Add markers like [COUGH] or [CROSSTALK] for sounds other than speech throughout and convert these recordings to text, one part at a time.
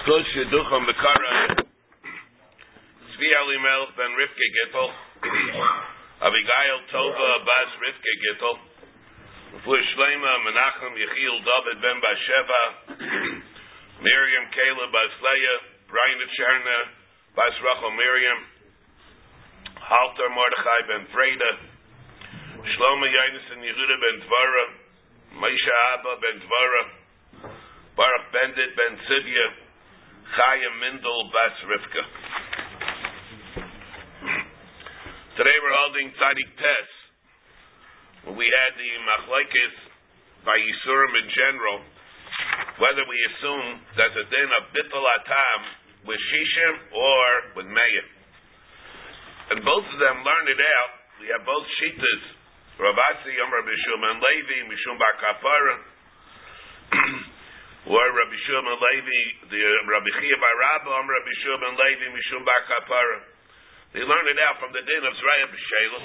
Skol Sheducham Bekara Zvi Elimelech ben Rivke Gittel Abigail Tova Bas Rivke Gittel Fur Shlema Menachem Yechiel David ben Basheva Miriam Caleb Bas Leah Brian Cherna Bas Rachel Miriam Halter Mordechai ben Freda Shlomo Yonason Yehuda ben Dvara Moshe Abba ben Dvara Baruch Bendit ben Sivya Chaya Mindel Bas Rivka. Today we're holding Tzadik Tes. When we had the Machlaikis by Yisurim in general, whether we assume that the din of Bittul Atam with Shishim or with Meir. And both of them learned it out. We have both Shitas, Ravasi, Yom Rabbi Shulman Levi, Mishum Bar [CLEARS THROAT] or Rabbi Shulman Levi, the um, Rabbi Chia Bar Rabba, Om Rabbi Shulman Levi, Mishum Bar Kapara. They learned it out from the din of Zraya B'Shelah,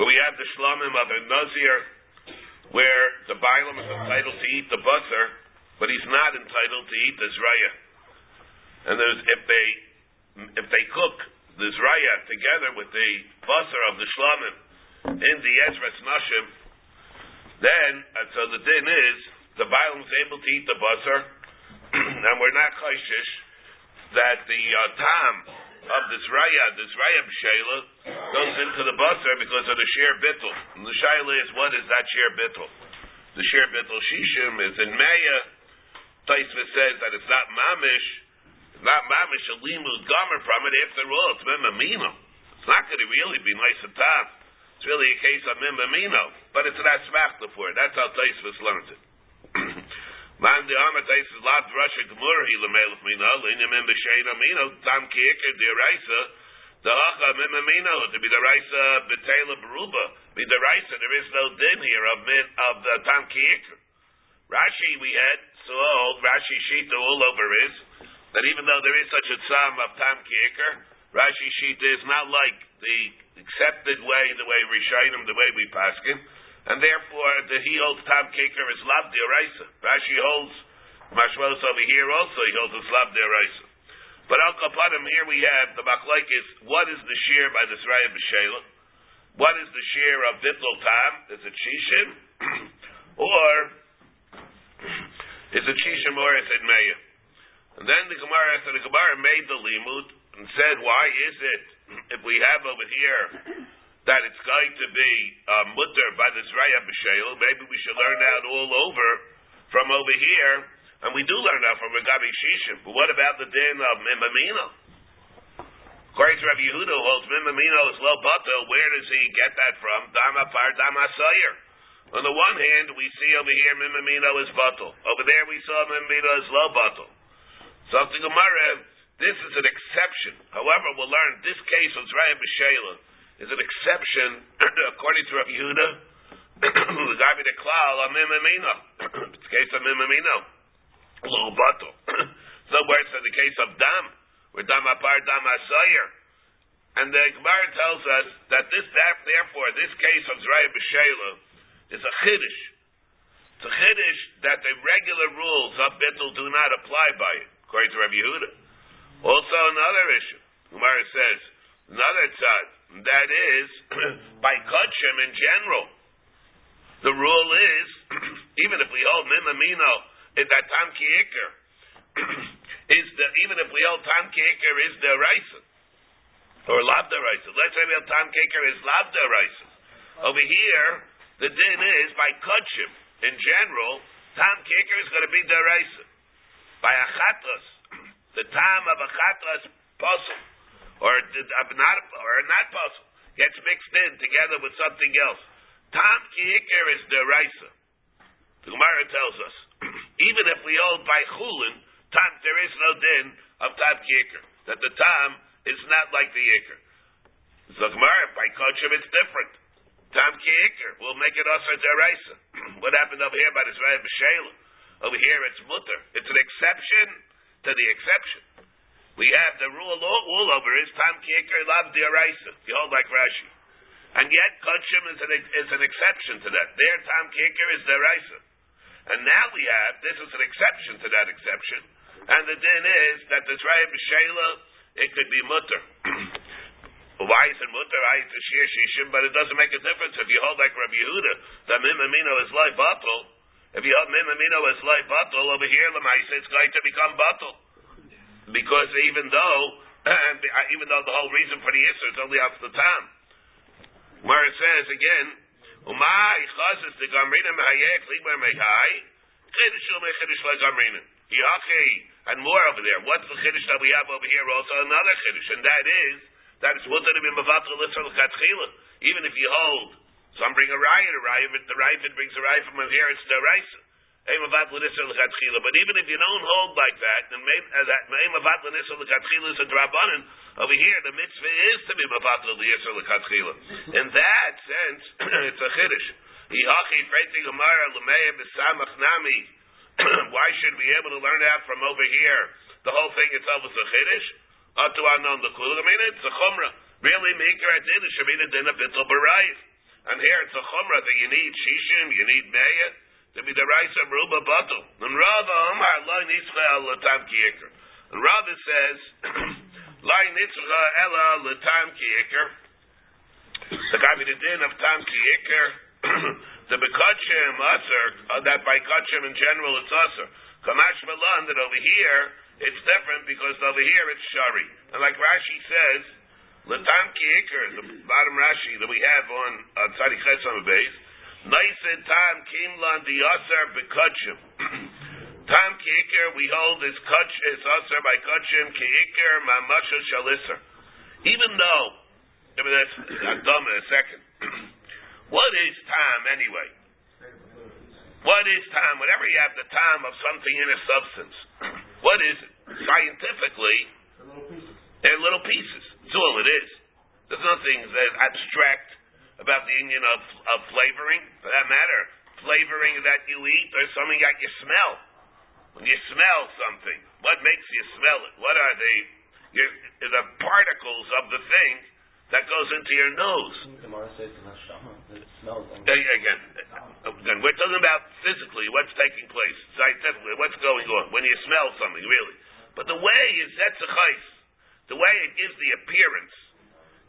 where we have the Shlomim of a Nazir, where the Bailam is entitled to eat the basar, but he's not entitled to eat the Zraya. And there's, if they if they cook the Zraya together with the basar of the Shlomim in the Ezra's Nashim, then, and so the din is, the Bailam is able to eat the basar, [CLEARS THROAT] and we're not chayshish that the uh, tam of the Zraya, the Zraya B'Shela, goes into the basar because of the sheer bittul. And the shaila is, what is that sheer bittul? The sheer bittul shishim is in Meya. Taisva says that it's not mamish, it's not mamish a limud gomer from it. After all, it's memamino. It's not going to really be nice and. It's really a case of memamino, but it's not smachta for it. That's how Taisva learns it. Man the Amat is lat Russia Gemur he lemelch mina linim in b'shein amino tam kieker the raisa the hacha mimamino to be the raisa betela beruba be the raisa there is no din here of min of the tam kieker. Rashi we had so Rashi shita all over is that even though there is such a tzam of tam kieker, Rashi shita is not like the accepted way the way Rishayim the way we paskin and therefore the he holds tam kaker is lab deraisa. Rashi holds mashmalos over here also he holds it's lab deraisa. But al kapanim here we have the machlaik is what is the shear by the Sraya b'shela? What is the shear of vittel tam? Is it shishim [CLEARS THROAT] or is it shishim or is it meya? And then the Gemara after the Gemara made the limud and said why is it if we have over here that it's going to be uh, mutter by the Zraya B'Sheil, maybe we should learn that all over from over here, and we do learn that from Regabi Shishim. But what about the din of Mimamino? According to Rabbi Yehuda, who holds Mimamino is low bato, where does he get that from? Dama par dama sayer. On the one hand, we see over here Mimamino is bato. Over there, we saw Mimamino is low bato. So the Gemara, this is an exception. However, we'll learn this case of Zraya B'Sheil is an exception [CLEARS THROAT] according to Rabbi Yehuda. [CLEARS THROAT] the the klal a mimamino. It's case of mimamino, low bato. [CLEARS THROAT] So it's in the case of dam, where dam apar dam asayer, and the Gemara tells us that this therefore this case of Zraya B'Shela is a chiddush. It's a chiddush that the regular rules of bittul do not apply by it, according to Rabbi Yehuda. Also another issue. Gemara says another tzad that is [CLEARS THROAT] by kachim in general. The rule is [CLEARS THROAT] even if we hold mimamino that tam kiikr [CLEARS THROAT] is the even if we hold tam kiikr is the raisa or lav the raisa. Let's say we hold tam kiikr is lav the raisa. Over here, the din is by kachim in general. Tam kiikr is going to be the raisa by a chatras. The time of a chatras puzzle or uh, not or not possible gets mixed in together with something else. Tam kiikir is deraisa. The Gemara tells us [CLEARS THROAT] even if we hold by chulin, tam there is no din of tam kiikir that the tam is not like the ikir. The Gemara by kachim it's different. Tam kiikir will make it also deraisa. [CLEARS THROAT] what happened over here by the B'Shela? Over here it's mutter. It's an exception to the exception. We have the rule all, over is tam kiker lav diaraisa. You hold like Rashi, and yet kachim is an is an exception to that. Their tam kiker is diaraisa, And now we have, this is an exception to that exception, and the din is that this Raya B'Shela, it could be mutter. Why is it mutter? I it's a shir shishim, but it doesn't make a difference if you hold like Rabbi Yehuda that mim amino is like batal. If you hold mim amino is like batal over here, the lemaisa it's going to become batal because even though [CLEARS THROAT] uh, even though the whole reason for the issue is only after the time, where it says again. And more over there. What's the chiddush that we have over here? Also another chiddush, and that is that it's mutter to be mevatel Even if you hold, some bring a riot, a riot, the riot brings a riot from here, it's the rice. But even if you don't hold like that, then uh, that is a drabanan. Over here, the mitzvah is to be mavatl. In that sense, [CLEARS THROAT] it's a chiddush. [CLEARS THROAT] Why should we be able to learn that from over here? The whole thing itself is a chiddush. Atu anon the mean, it's a chumrah. Really, maker at din should be the din of bittul And here it's a chumrah that you need shishim, you need meya to be the rice of Ruba Batul. And Rava Omar, Lai Nitzcha El Latam Kiikr. And Rava says, [CLEARS THROAT] Lai Nitzcha Ela Latam Kiikr. The guy with the din of Tam Kiikr, [CLEARS THROAT] the Bekachim Asr, uh, that by Kachim in general it's Asr. Kamash Malan, that over here, it's different because over here it's Shari. And like Rashi says, Latam Kiikr, the bottom Rashi that we have on uh, Tzadi Chetzam base, Nice time kimlan the aser bekachim. Tam kiikir we hold is kach is aser by kachim kiikir mamasha shaliser. Even though, I mean that's dumb in a second. [CLEARS THROAT] what is time anyway? What is time? Whenever you have the time of something in a substance, [CLEARS THROAT] what is it? Scientifically, they're little pieces. That's all it is. There's nothing that abstract about the union of, of flavoring, for that matter, flavoring that you eat or something that you smell. When you smell something, what makes you smell it? What are the the particles of the thing that goes into your nose? Again, again, we're talking about physically what's taking place, scientifically, what's going on when you smell something, really. But the way is that's a chayf. The way it gives the appearance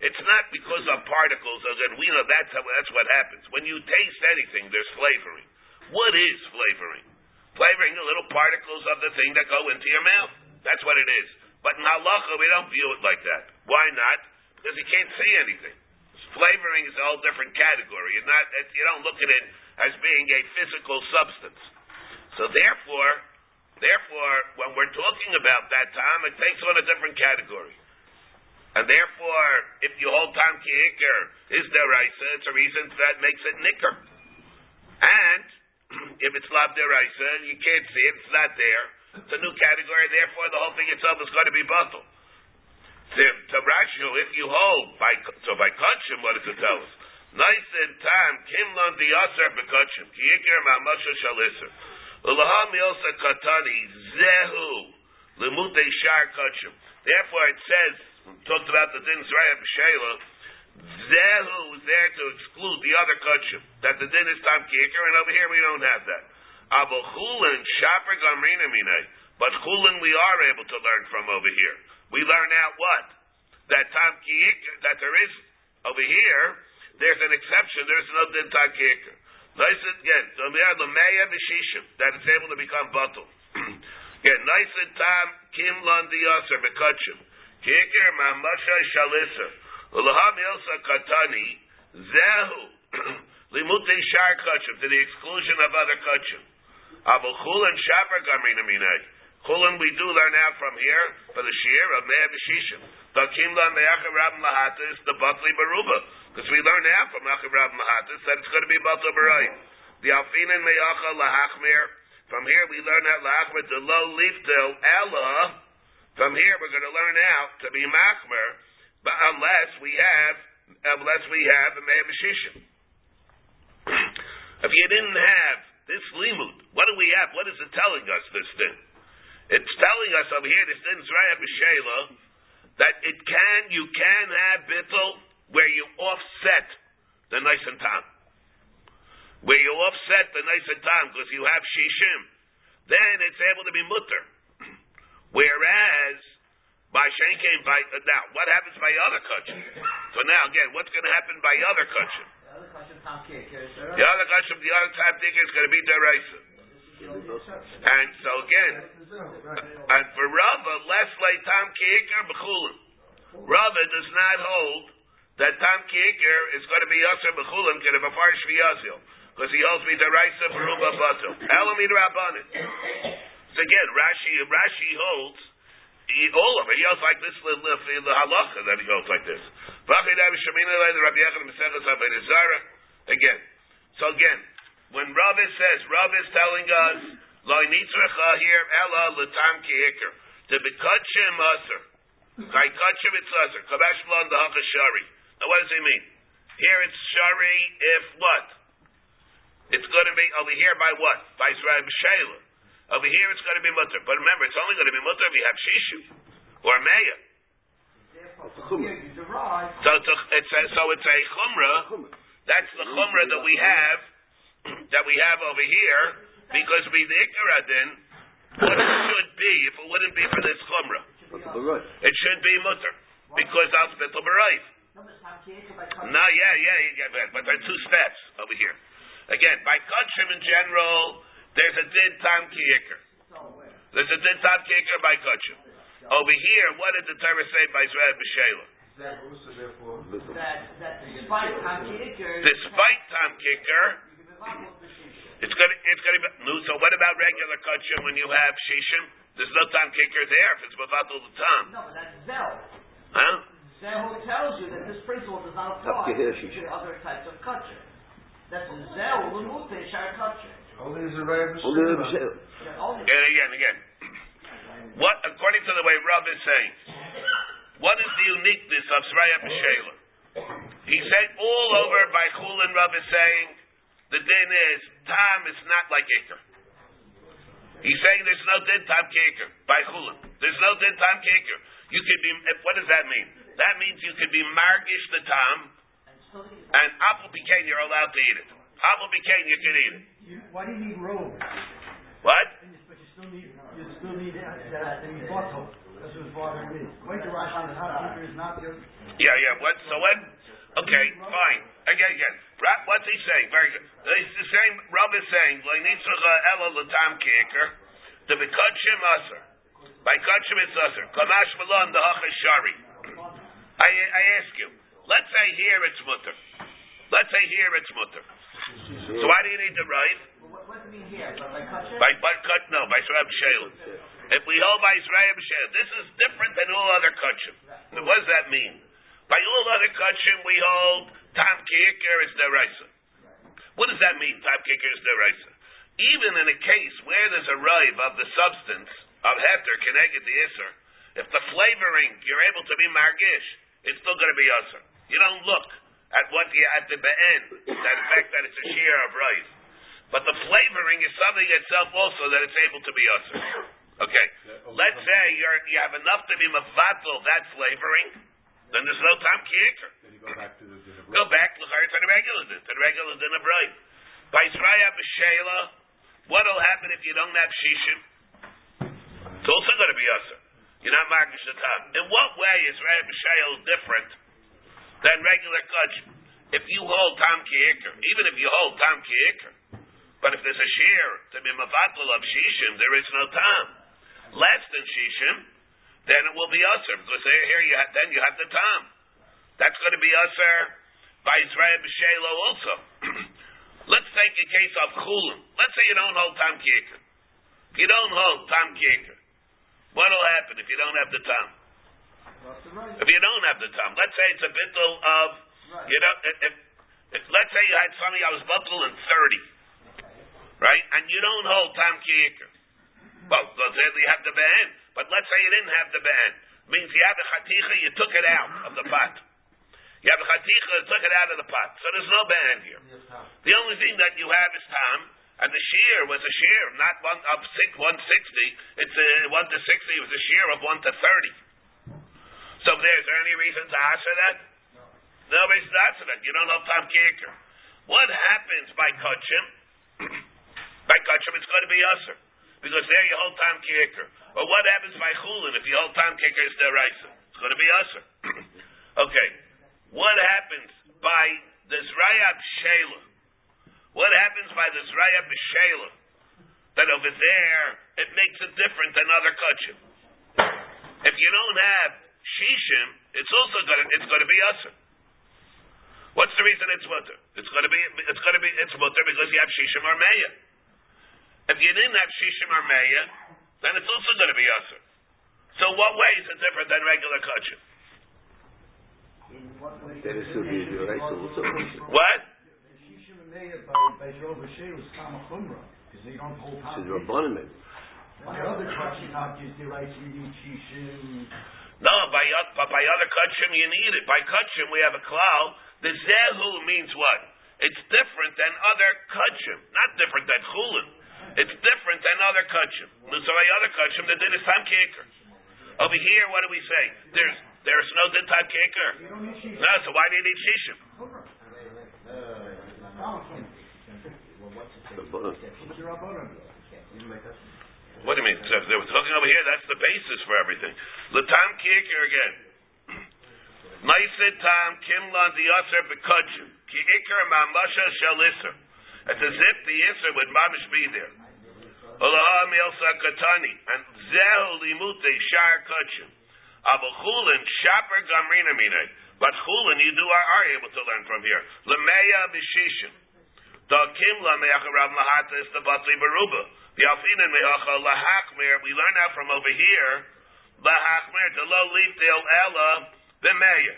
it's not because of particles, again, we know that's, how, that's what happens. When you taste anything, there's flavoring. What is flavoring? Flavoring the little particles of the thing that go into your mouth. That's what it is. But in halacha, we don't view it like that. Why not? Because you can't see anything. Flavoring is a whole different category. You're not, you don't look at it as being a physical substance. So therefore, therefore, when we're talking about that time, it takes on a different category. And therefore, if you hold Tam Ki'ikr, is deraisa, it's a reason that makes it nicker. And [CLEARS THROAT] if it's Lav deraisa, you can't see it, it's not there. It's a new category, therefore the whole thing itself is going to be bottled. To Rashu, if you hold, by, so by Kachim, what does it tell us? Nice and time, Kimlon the Yasser Bekachim, Ki'ikr Ma'amasha Shalisser. Ulaham Milsa Katani, Zehu, Lemute Shar Kachim. Therefore it says, talked about the din Zraya B'Shela, Zehu is there to exclude the other kachim, that the din is Tam Kiker, and over here we don't have that. Abu Chulin, Shaper Gamrina Mine. But Chulin we are able to learn from over here. We learn out what? That Tam Kiker, that there is, over here, there's an exception, there's no din Tam Kiker. Nice again, that it's able to become bottle. [CLEARS THROAT] Again, nice and tam kim lan diyaser bekachim. Kikir mamasha shalisa. Ulaham ilsa katani. Zehu. [CLEARS THROAT] Limute shar kachim. To the exclusion of other kachim. Abu chulin shaper gamrina minay. Chulin we do learn out from here for the shear of Me'ah B'Shishim. Takim la Me'achim Rab Mahatis, the Batli Baruba. Because we learn out from Achim Rab Mahatis that it's going to be Batli Barai. The Alfinin Me'acha Lahachmir. From here we learn out Lahachmir to Lo Liftel Ella. From here, we're going to learn out to be machmer, but unless we have, unless we have a me'abishishim. if you didn't have this limud, what do we have? What is it telling us? This thing, it's telling us over here, this thing Zraya B'Shela, that it can, you can have bittul where you offset the nice and tam. Where you offset the nicer time because you have shishim, then it's able to be mutter. [CLEARS THROAT] Whereas by shenkein by uh, now, what happens by other kachim? So now again, what's going to happen by other kachim? The other kachim, the other type thing is going to be deraisa. And so again, and for Rava, less like tam kiikar b'chulim. Rava does not hold that tam kiikar is going to be yasser b'chulim can have a farish v'yazil because he holds me deraisa beruba bato. Elamid rabbanin. So again, Rashi Rashi holds he, all of it. He holds like this the, the, the halacha that he holds like this. Again, so again, when Rav says, Rav is telling us, Lo nitzrecha here, ella l'tam ki'ikr, to be kachim aser, kai kachim it's aser, kabash blon the shari. Now what does he mean? Here it's shari if what? It's going to be over here by what? By Israel Shayla. Over here it's going to be mutter. But remember, it's only going to be mutter if we have shishu or meya. So it's a, so it's a chumrah. That's the chumrah that we have [CLEARS THROAT] that we have over here because we the ikkaradin. What it should be if it wouldn't be for this chumrah? It should be mutter because spitul b'rayv. No, yeah, yeah, yeah, but there are two steps over here. Again, by kachim in general, there's a din tam kiyikr. There's a din tam kiyikr by kachim. Over here, what did the Torah say by Israel B'Shelah? That, that despite tam kiyikr, Despite tam kiyikr, it's gonna it's gonna be no. So what about regular kachim when you have shishim? There's no tam kiyikr there if it's all the time. no, but that's zel. Huh? Zel tells you that this principle does not apply to other types of kachim. That's zel l'mute shar kachim. Only is a Rebbe Yeah, only- And again, again. What according to the way Rav is saying, what is the uniqueness of Sraya B'Shelah? He said all over by Chulin Rav is saying the din is time is not like Iker. He's saying there's no din time kicker by Chulin. There's no din tam kicker. You could be. What does that mean? That means you could be margish the tam, and still think it's- and apple pecan you're allowed to eat it. Apple pecan you can eat it. You, why do you need robe? What? But you still need, you still need that, that, that you. That's what's bothering me. Wait to rush on the is not your, Yeah, yeah. What? So what? Okay, fine. Again, again. What's he saying? Very good. He's the same. Rab is saying, "Leinitzcha ela latam kicker to be aser. By kachim it's aser. Kamash malon the shari. I I ask you. Let's say here it's mutter. Let's say here it's mutter. So why do you need the right? Well, what, what does it mean here? By, by kachim? By by cut no by Shrab Shalem. If we hold by Israel Shalem, this is different than all other kachim. Now, what does that mean? By all other kachim, we hold tam kicker is deraisa. What does that mean? Tam kicker is deraisa. Even in a case where there's a rive of the substance of heter connected the iser, if the flavoring you're able to be margish, it's still going to be usher. You don't look at what the at the end that fact that it's a shear of rice. But the flavoring is something itself also that it's able to be usher. Okay. Let's say you're you have enough to be mavatal that flavoring, then there's no time kicker. Then you go back to the dinner. Go back to the regular din, to the regular din of right. By B'Shela, what'll happen if you don't have shishim? It's also going to be usher. You're not marking the time. In what way is Sraya B'Shela different than regular kach? If you hold Tam Ki'ikr, even if you hold Tam Ki'ikr, but if there's a shear to be mavatal of shishim, there is no time. Less than shishim, then it will be usher because here you ha- then you have the time. That's going to be usher by Israel B'Shelo also. [CLEARS THROAT] Let's take a case of chulin. Let's say you don't hold tam kicker. If you don't hold tam kicker, what'll happen if you don't have the tam? If you don't have the tam, let's say it's a bittul of, you know, if, if, if, let's say you had something I was bittul in thirty, right, and you don't hold tam kicker. Well, let's say you have the ban, but let's say you didn't have the ban. Means you have the chaticha, you took it out of the pot. You have a chaticha, you took it out of the pot. So there's no ban here. The only thing that you have is tam, and the shear was a shear, not one of six, one sixty. It's a one to sixty. It was a shear of one to thirty. So there, is there any reason to answer that? No reason to answer that. You don't know tam kicker. what happens by kachim? [CLEARS THROAT] by kachim, it's going to be usher. Because there you hold time kicker. Or what happens by chulin if you hold time kicker is deraisa? It's going to be usher. [CLEARS THROAT] okay. What happens by the Zrayab Shela? What happens by the Zrayab Shela? That over there, it makes it different than other kachim. If you don't have shishim, it's also going to, it's going to be usher. What's the reason it's mutter? It's going to be it's going to be it's mutter because you have shishim or meya. If you didn't have shishim or meya, then it's also going to be usher. So what way is it different than regular kachim? That is to be the right also. What? Shishim and Meir by, by Jerome Bashir was Kama Chumrah, because they don't hold It's time. a Rabbanim. By other Kachim, not just you need Shishim. No, by by other kachim you need it. By kachim we have a klal. The zehu means what? It's different than other kachim, not different than chulin. It's different than other kachim. So by other kachim, the din is tam kicker. Over here, what do we say? There's there's no din tam kicker. No, so why do you need shishim? What do you mean? So if they were talking over here, that's the basis for everything. Latam kicker again. Maisid tam kimlan the yasser bekudshim. Ki ikar mamasha shel isser. It's as if the isser would mamish be there. Olaha milsa katani. And zehu limute shar kudshim. Abu chulin shaper gamrina mine. But chulin you do are, are able to learn from here. Lemeya b'shishim. The kimla me'acha rav mahata is the batli baruba. The alfinin me'acha lahachmir. We learn that from over here. Lahachmir to lo leafdale ella b'meya.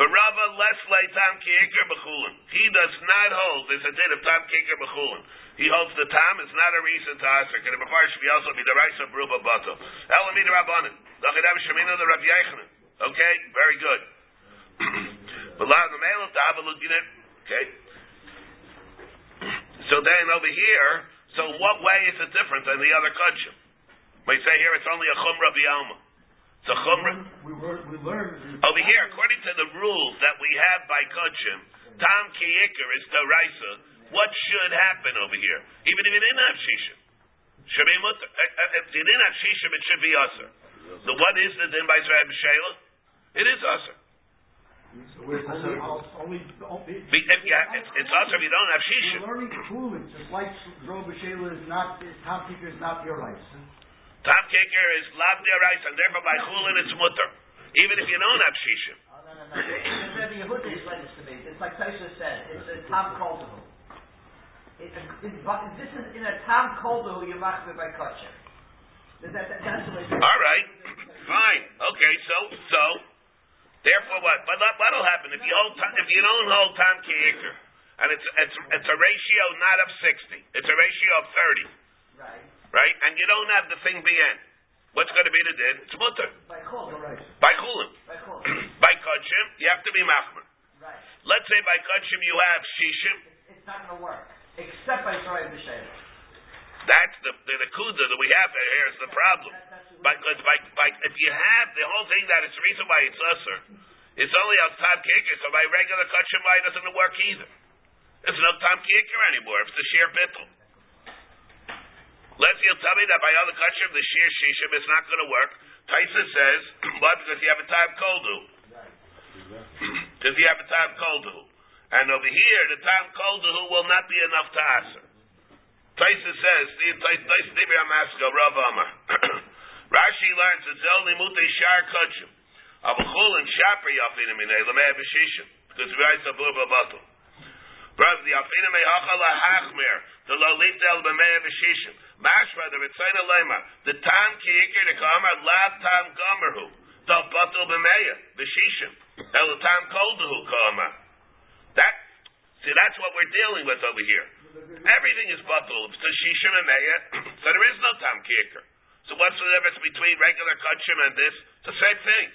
Barava less lay tam kiker b'chulin. He does not hold. There's a din of tam kiker b'chulin. He holds the tam. It's not a reason to ask. Can it be also be the rice of bruba bato? Elamid rabbanim. Lachadav shemina the Rav Yechanan. Okay, very good. [CLEARS THROAT] But la the male of the at okay. So then over here, so what way is it different than the other kachim? We say here it's only a chumrah b'yalma. It's a chumrah. We were, we learned. Over here, according to the rules that we have by kachim, tam kiyikar is deraisa. What should happen over here? Even if you didn't have shishim, should be mutter. Uh, uh, If you didn't have shishim, it should be usher. So what is the din by Zerah B'Shela? It is usher. Only, only, only. Be- If you it's, it's usher if you don't have shishim. We're learning Chulin, just like Jerome Bashir is not, Tom Kicker is not your rights. Top kicker is lav rice, and therefore by chulin it's mutter. Even if you don't have shishim. Oh, no, no, no. Rabbi Yehuda explained this to me. It's like Taisha said. It's a Tom Koldahu. It, it, but this is in a Tom Koldahu you're by kosher. That, that. All right, fine. Okay, so so therefore what? But what- what'll happen if you hold if you don't hold Tom Kicker, and it's it's it's a ratio not of sixty, it's a ratio of thirty, Right. Right? And you don't have the thing bien. What's going to be the din? It's mutter By rights. by chulin. By kachim, [CLEARS THROAT] you have to be machmer. Right. Let's say by kachim you have shishim. It's not going to work. Except by Zerah B'Shem. That's the the, the kuda that we have here is the problem. Because by, by if you have the whole thing that it's the reason why it's usher, it's only on top kicker. So by regular kachim, why doesn't it work either? There's no top kicker anymore. It's the sheer bittel. Let's you'll tell me that by other kachim the sheer shishim is not going to work. Taisa says, [CLEARS THROAT] what? Because you have a time koldu. Because you have a time koldu. And over here, the time koldu will not be enough to answer. Taisa says, Taisa Dibi Amaska, Rav Amar. [CLEARS THROAT] Rashi learns it's only mute shar kachim. Abuchul and shaper yafina minay lemei b'shishim. Because we write sabur babatul. The hachala. The litel b'mei b'shishim. Mashma the. The tam gomerhu. The batul b'mei b'shishim. El. That, see that's what we're dealing with over here. Everything is batul. The shishim and meya. [CLEARS THROAT] So there is no tam kicker. So what's the difference between regular kachim and this? It's the same thing.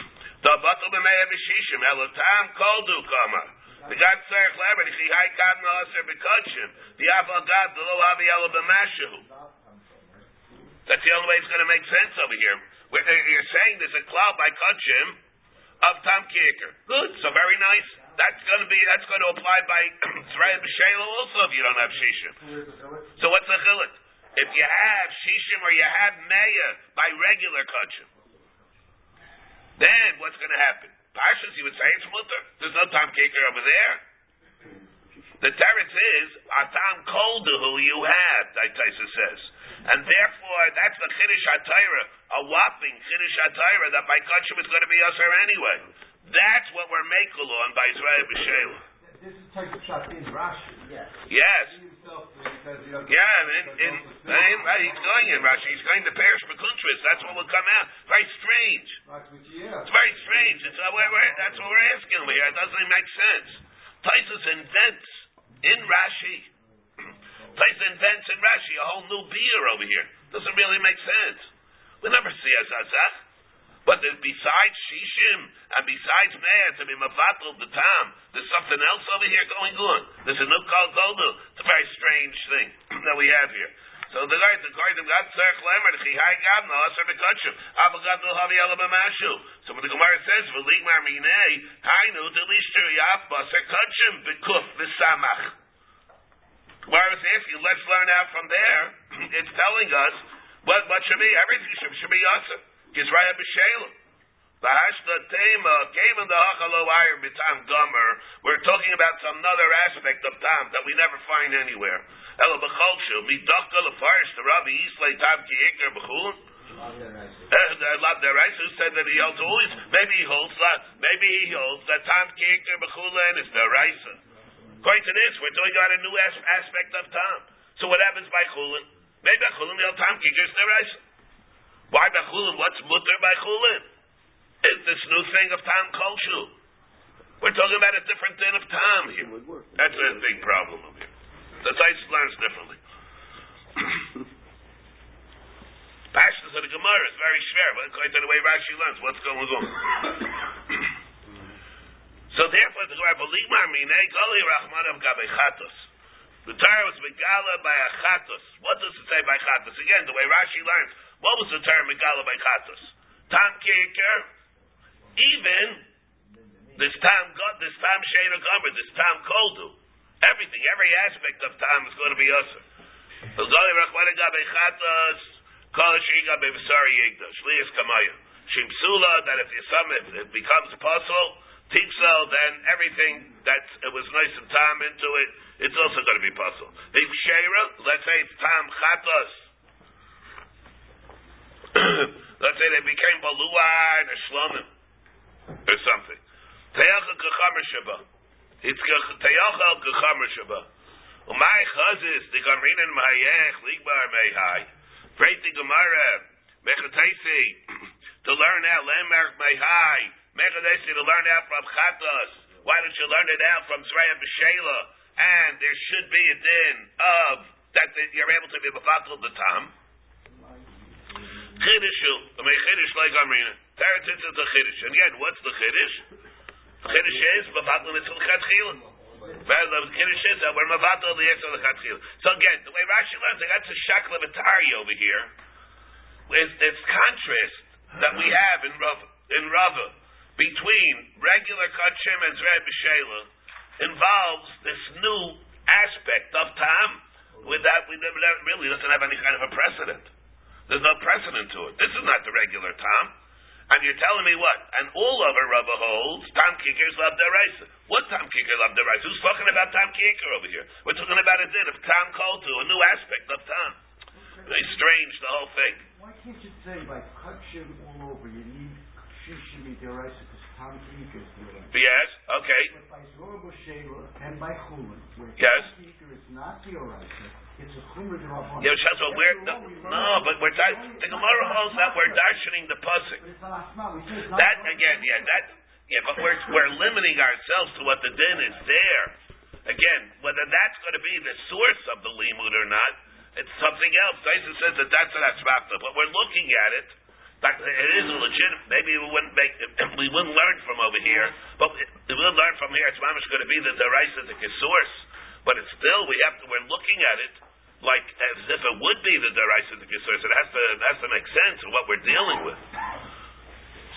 [CLEARS THROAT] the batul b'meya b'shishim elotam kol du kama. The God tzarech leber the chihai kad na'aser b'kachim the aval gad the lo havi elo b'mashu. That's the only way it's going to make sense over here. Where you're saying there's a cloud by kachim. of Tam Kicker. Good, so very nice. That's going to be that's going to apply by [CLEARS THROAT] Tzraya B'Shela also if you don't have Shishim. So what's the chilik? If you have Shishim or you have Meya by regular Kachim, then what's going to happen? Parshas, you would say it's mutter. There's no time Kicker over there. The teretz is Atam who you have, Taisa says. And therefore, that's the Chiddush HaTorah, a whopping Chiddush HaTorah that by Kachim is going to be Yasser anyway. That's what we're making on by Israel B'Shela. This is type of shot in Rashi. Yes. Yes. Yeah, in, in, in, he's going in Rashi. He's going to perish for countries. That's what will come out. Very strange. It's very strange. It's, uh, we're, we're, that's what we're asking over here. It doesn't make sense. Taisus invents in Rashi. [CLEARS THROAT] Taisus invents in Rashi a whole new beer over here. Doesn't really make sense. We never see a zazach. But besides Shishim and besides Meir to be Mavatl the Tam, there's something else over here going on. There's a new Kal Goldu. It's a very strange thing [CLEARS THROAT] that we have here. So the guy, the guy, the God Tzarech Lemer, the Chihai Gab, no Aser Bekachim, Abba Gab no Havi Ela B'Mashu. So when the Gemara says, V'lig Mar Minei, Hainu, Delishter Yaf Baser Kachim, Bekuf V'Samach. Gemara is asking, let's learn out from there. [CLEARS THROAT] it's telling us what, what should be, everything should, should be Yasser. Gizraya B'Shalem. Bahashta Tema came in the Hachalo Iron Bitam Gomer. We're talking about some other aspect of Tam that we never find anywhere. Ela B'Cholshu, Midokka Lefarish, the Rabbi Yislay Tam Ki Iker B'Chulun. Eh, Lab Derais, who said that he holds always, maybe he holds that, maybe he holds that Tam Ki Iker B'Chulun is the Raisa. According to this, we're talking about a new as- aspect of Tam. So what happens by Chulun? Maybe by Chulun, the Tam Ki Iker is the. Why by Chulun? What's mutter by Chulun? It's this new thing of Tam Kolshu. We're talking about a different thing of Tam here. That's a big problem over here. The Tais learns differently. [COUGHS] Pashtas of the Gemara is very schwer, but according to the way Rashi learns, what's going on? [COUGHS] so therefore, the Gemara, Belimar minei goli rachman of gabechatos. The Torah was megala by achatos. What does it say by chatos? Again, the way Rashi learns, what was the term megala by chatos? Tam kicker, even this time God, this time Shana Gomer, this time Koldu. Everything, every aspect of time is going to be usher. Goli Rachmana Gabe Chatas, Kol Shiga Be Visari Yigda, Shlias Kamaya. Shimsula, that if you sum it, it becomes possible. Tikso, then everything that it was nice and time into it, it's also going to be possible. The Shera, let's say it's Tam Chatas. [COUGHS] let's say they became Baluai and Shlomim, or something. Teyachal Kachamer Sheba. It's Teyachal Kachamer Sheba. Umay Chazis, the Gamrinin Mahayech, Ligbar Mehai. Great the Gemara, Mechataisi, [COUGHS] to learn out, Lemerk Mehai. Mechataisi, to learn out from Chatas. Why don't you learn it out from Zraya B'Shela? And there should be a din of that you're able to be Bafatul the Tam. Chidishu, I mean Chidish like Amrina. Teretz is the Chiddish. And again, what's the Chiddish? The Chiddish is Bafatul Mitzvah Chatchila. Well, the Kiddush is that we're Mavatal the Yetzer Lechatchil. So again, the way Rashi learns, I got to Shaklavatari over here. Is it's contrast that we have in Rava, in Rava between regular Kachim and Zrei B'Shela involves this new aspect of Tam with that we never, really doesn't have any kind of a precedent. There's no precedent to it. This is not the regular Tam. And you're telling me what? And all of our Rava holds, Tam Kickers love the rice. What Tam Kicker love the rice? Who's talking about Tam Kicker over here? We're talking about a din of Tam Koltu, a new aspect of Tam. Very strange, the whole thing. Why can't you say by Kachim all over, you need Shishim Midiraisa, because Tom Kika is doing it. Yes, okay. By and by Chulin, Yes. Tom is not Dioraisa, it's a Chumra Yeah, that's what we're, no, no, but we're, the Gemara holds that we're darshaning the Pusik. But it's not Asma, we say it's not That, again, yeah, that, yeah, but we're, we're limiting ourselves to what the din is there. Again, whether that's going to be the source of the limud or not, it's something else. Tyson says that that's an asmachta, but we're looking at it. That it is legitimate. Maybe we wouldn't make. We wouldn't learn from over here, but we will learn from here. It's mamish going to be the deraisa the source, but it's still we have to. We're looking at it like as if it would be the deraisa the source. It has to. It has to make sense of what we're dealing with.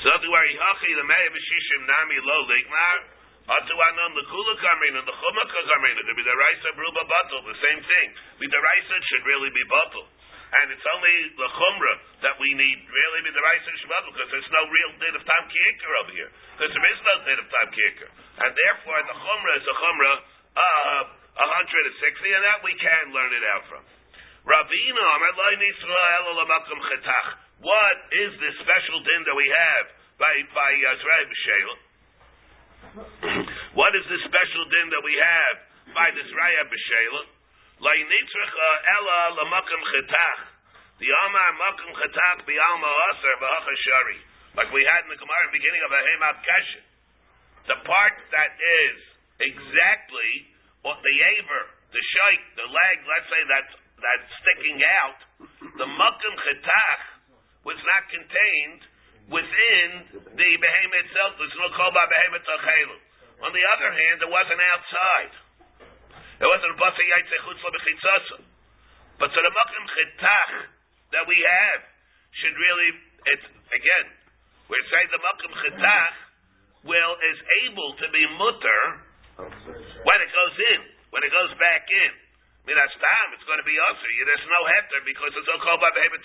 So the hachi the may b'shishim nami lo ligmar. Atu anon the kula kamein and the chumaka kamein. It could be the raisa bruba batal, the same thing. The raisa should really be batal. And it's only the chumra that we need really be the raisa shvatal because there's no real din of tam kicker over here. Because there is no din of tam kicker. And therefore the chumra is a chumra of 160 and that we can learn it out from. Chetach. What is this special din that we have by by uh, Yisrael B'Sheila? What is this special din that we have by this Raya? Uh, the Amar Makum Chetach B'Alma Aser Shari. Like we had in the Gemara in the beginning of Ahemab Keshe. The part that is exactly what the aver, the shaykh, the leg, let's say that's that's sticking out, the makom chetach was not contained within the behemoth itself. There's no by behemoth achelu. On the other hand, it wasn't outside. It wasn't basa yaitze chutzla b'chitzasa. But so the makom chetach that we have should really, it's again, we're saying the makom chetach will is able to be mutter when it goes in, when it goes back in. Minas time, it's going to be usher. There's no heter because it's called by behemoth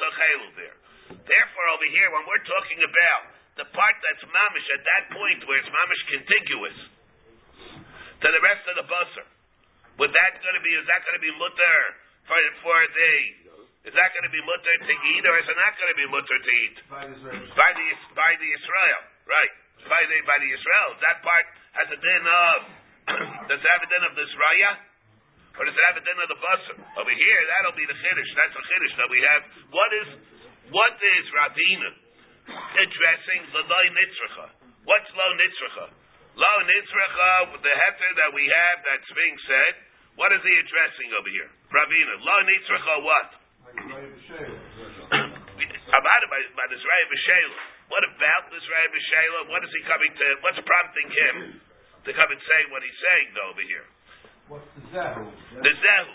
there. Therefore, over here, when we're talking about the part that's mamish at that point where it's mamish contiguous to the rest of the busser, would that going to be? Is that going to be mutter for for the? Is that going to be mutter to eat, or is it not going to be mutter to eat? By the Israel. By the by the Israel, right? By the by the Israel. That part has a din of. [CLEARS THROAT] does it have a din of this raya? Or does it have a din of the busser? Over here, that'll be the chiddush. That's the chiddush that we have. What is what is Rabina addressing the low nitzracha? What's low nitzracha? Low nitzracha, the heter that we have that's being said. What is he addressing over here? Rabina, low nitzracha, what? about it by, by this Raya B'Sheila. What about this Raya? What is he coming to? What's prompting him to come and say what he's saying though over here? What's the Zehu? The Zehu.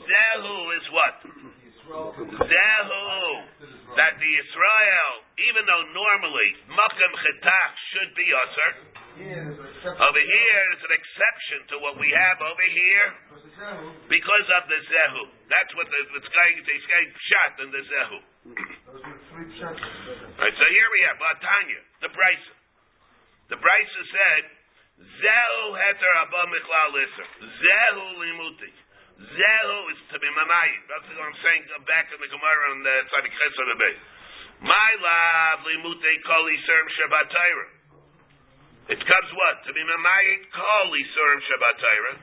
Zehu is what? Zehu. That the Israel, even though normally Makam Chetach should be Usher, over here is an exception to what we have over here because of the Zehu. That's what the, it's going, it's getting shot in the Zehu. Right, so here we have Batanya, the Brisa. The Brisa said, Zehu heter abba michlal iser. Zehu limuti. Zehu is to be mamayim. That's what I'm saying back in the Gemara uh, on the Tzadik Chesed the My love limuti kol iserm Shabbat Torah. It comes what? To be mamayim kol iserm Shabbat Torah.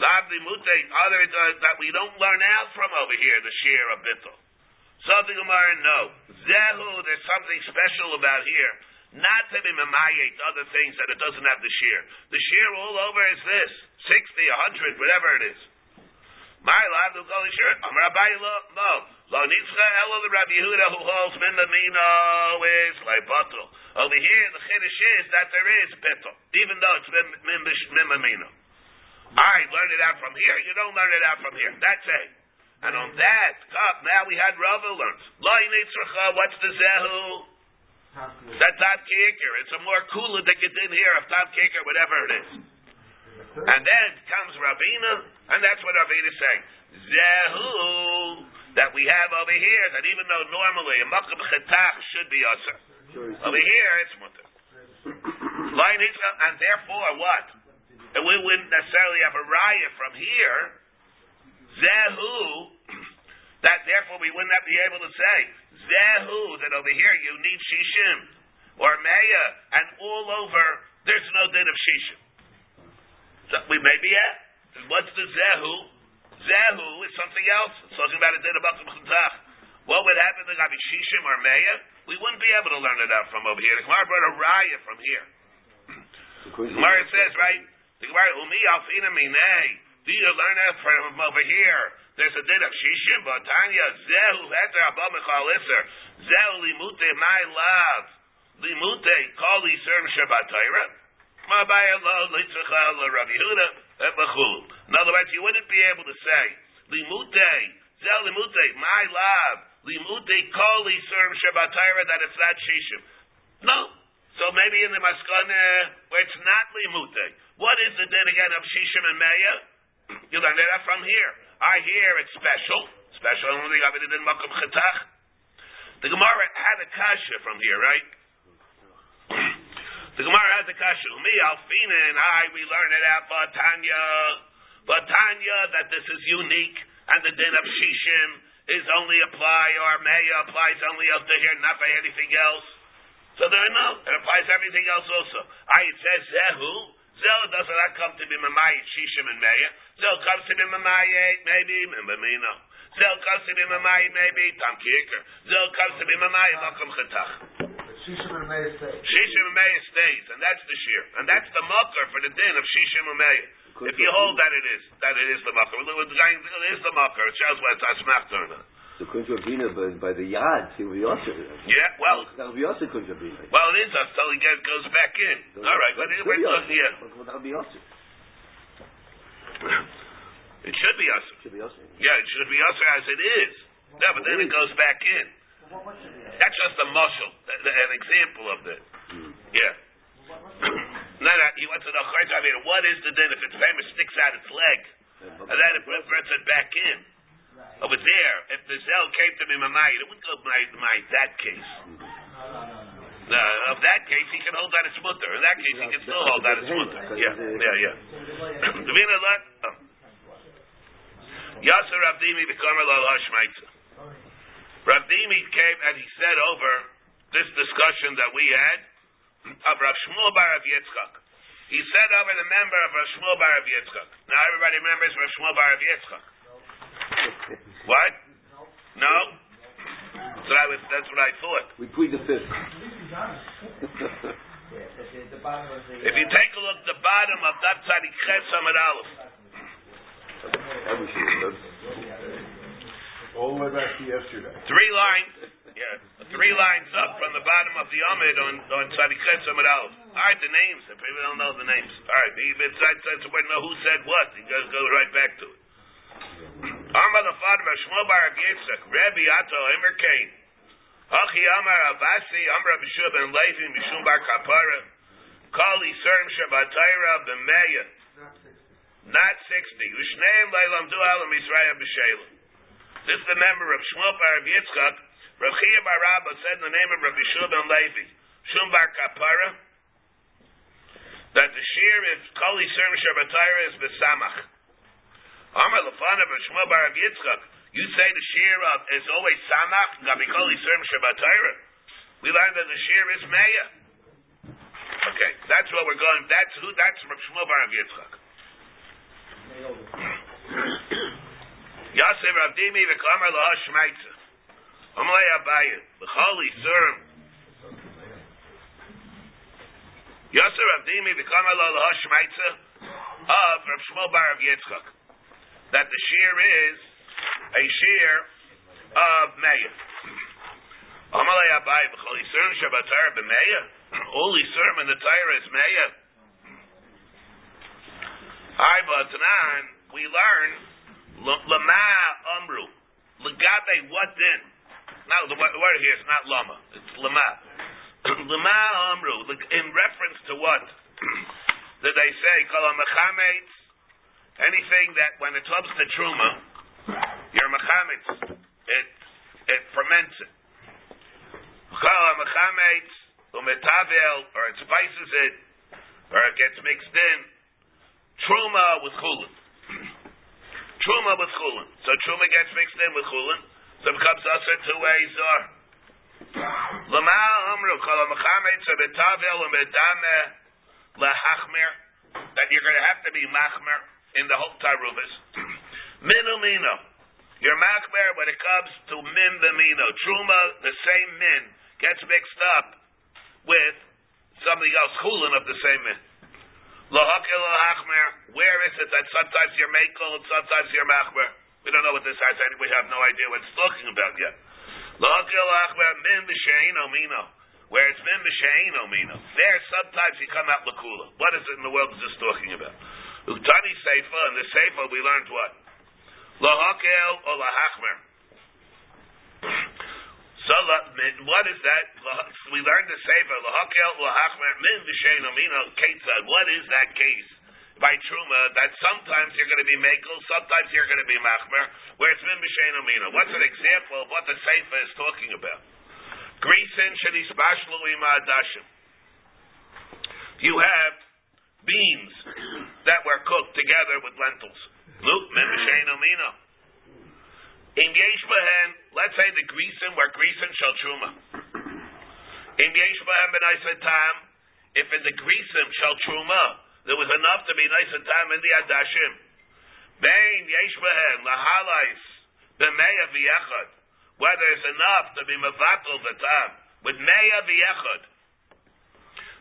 Lav limuti, other that we don't learn out from over here, the shear of Bittel. So the Gemara, no. Zehu, there's something special about here. Not to be mamayit other things that it doesn't have the shear. The shear all over is this. 60, 100, whatever it is. My love will go sure. I'm Rabbi Lo, no. Lo nitzcha elo the Rabbi Yehuda who holds mimamino is like bottle. Over here the chiddush is that there is bittul, even though it's mimamino. I learned it out from here. You don't learn it out from here. That's it. And on that, now we had Rava learns. Lo nitzcha. Uh, what's the zehu? That top kicker. It's a more cooler that get in here of top kicker, whatever it is. And then comes Ravina, and that's what Ravina is saying. Zehu that we have over here, that even though normally a makom chetach should be usher, over here it's mutter. Uh, and therefore what? And we wouldn't necessarily have a raya from here. Zehu [CLEARS THROAT] that therefore we wouldn't be able to say Zehu that over here you need shishim or meya, and all over there's no din of shishim. So we may be at. What's the zehu? Zehu is something else. It's talking about a din about the chutach. What would happen to Gabi Shishim or Meya? We wouldn't be able to learn it out from over here. The Gemara brought a raya from here. The Gemara says, right? The Gemara, Umi alfina minei. Do you learn it from over here? There's a din of Shishim, but Tanya, Zehu heter abba mechal iser. Zehu limute my love. Limute kol iser Shabbat Torah. In other words, you wouldn't be able to say, Limute, Zel Limute, my love, Limute Koli Serm Shabbatayra, that it's not Shishim. No. So maybe in the maskana where it's not limute. What is the din again of shishim and meya? You learn that from here. I hear it's special. Special only of it in makom chetach. The Gemara had a kasha from here, right? The Gemara has a kasha. Me, Alfina, and I, we learn it out Batanya. Batanya that this is unique, and the din of shishim is only apply or meya applies only up to here, not by anything else. So there I know it applies everything else also. I it says zehu. Zehu does not come to be mamayit shishim and meya. Zehu comes to be mamayit maybe. Zehu comes to be mamayit maybe tam kicker. Zehu comes to be mamayit makom chetach. Shishim and Meir. Shishim and stays, and that's the shear, and that's the mucker for the din of shishim and. If you hold that it is, that it is the mucker, it is the mucker. It shows whether it's asmachta or not. Have been by, by the yard, he be also. Yeah, well, be also been. well, it is until he get, goes back in. All right, but we're talking here. That would be also. It should be us. Should be also. Yeah, it should be us as it is. No, but then it goes back in. What, what should be it? That's just a muscle, an example of it. Hmm. Yeah. no, no, he wants to know, I mean, what is the din if it's famous sticks out its leg? And then it puts it back in. Right. Over there, if the Zell came to me, Mamai, it wouldn't go my, my that case. No, of that case, he can hold that as mutter. In that case, he can still hold that as mutter. Yeah, yeah, [CLEARS THROAT] yeah. Davina Yasser Rabdimi B'Kamer Lal Hashmaitza. Rabdimi came and he said over this discussion that we had of Rav Shmuel Bar of Yitzchak. He said over the member of Rav Shmuel Bar of Yitzchak. Now everybody remembers Rav Shmuel Bar of Yitzchak. What? No? So that was, that's what I thought. We plead the fifth. If you take a look at the bottom of that Tzadik Ches Aleph, All the way back to yesterday. three lines, yeah, three lines up from the bottom of the Amid on, on Ches Samad Aleph. All right, the names, if people don't know the names. All right, it's, it's, we know who said what. You guys go right back to it. Amar the father of Shmuel Bar of Yitzchak, Rabbi Ato Emer Kain. Achi Amar Avasi, Amar Bishub ben Levi, Mishum Bar Kapara. Kali Serm Shabbatayra B'meya. Not 60. Ushneim Alam Yisrael. This is the member of Shmuel Bar of Yitzchak. Rav Chia Bar Rabba said in the name of Rabbi Shub ben Levi, Shum Bar Kapara, that the shear is Kali Serm Shabbatayra is B'Samach. Amar Lefanav of Shmuel Bar of Yitzchak. You say the shear of is always Samach, Gabikoli Serm Shabbatayra. We learned that the shear is Meya. Okay, that's what we're going. That's who. That's from Shmuel Bar of Yitzchak. Yasef Ravdimi v'Kamar Laha Shmaitza. Amalei Abaye v'Chali Serm. Yasef Ravdimi v'Kamar Laha Shmaitza ah, of Rav Shmuel Bar of Yitzchak. That the shear is a shear of Meya. Amalei Abaye v'Chali Serm Shabbatar [CLEARS THROAT] b'Meya. Only Serm in the Torah is Meya. Hi, Batanan, we learn Lama Amru. Legabe what then? Now the word here is not Lama, it's Lama. [CLEARS THROAT] Lama Amru. In reference to what? [CLEARS THROAT] Did they say Kala Mechametz? Anything that when it comes to Truma, your Mechametz, it it ferments it. Kala Mechametz, Umetavel, or it spices it, or it gets mixed in. Truma with chulin. [CLEARS THROAT] Truma with chulin. So truma gets mixed in with chulin, so it becomes usher two ways or. Lama amru kol mechametz betavel umedame lahachmer that you're going to have to be machmer in the whole tarubis. Minu mino. You're machmer when it comes to min b'mino. Truma, the same min, gets mixed up with something else, chulin of the same min. Lahakil lahachmer. Where is it that sometimes you're makel and sometimes you're machmer? We don't know what this has. We have no idea what it's talking about yet. Lahakil lahachmer min b'sheino mino. Where it's min b'sheino mino. There sometimes you come out lakula. What is it in the world is this talking about? Utani seifa. In the seifa we learned what? Lahakil or lahachmer. So what is that? We learned the sefer lahakel lahachmer min v'shein amino ketzad. What is that case? By truma, that sometimes you're going to be makel, sometimes you're going to be machmer, where it's min v'shein amino. What's an example of what the sefer is talking about? Grisen shenishbashlu imadashim. You have beans that were cooked together with lentils. Luke min v'shein amino. In yesh let's say the grisen were grisen shall truma. In behen ben tam, if in the grisen shall truma there was enough to be nice tam in the adashim, bein yesh behen lahalais b'meya v'yechad, whether there's enough to be mevatel the tam with meya v'yechad,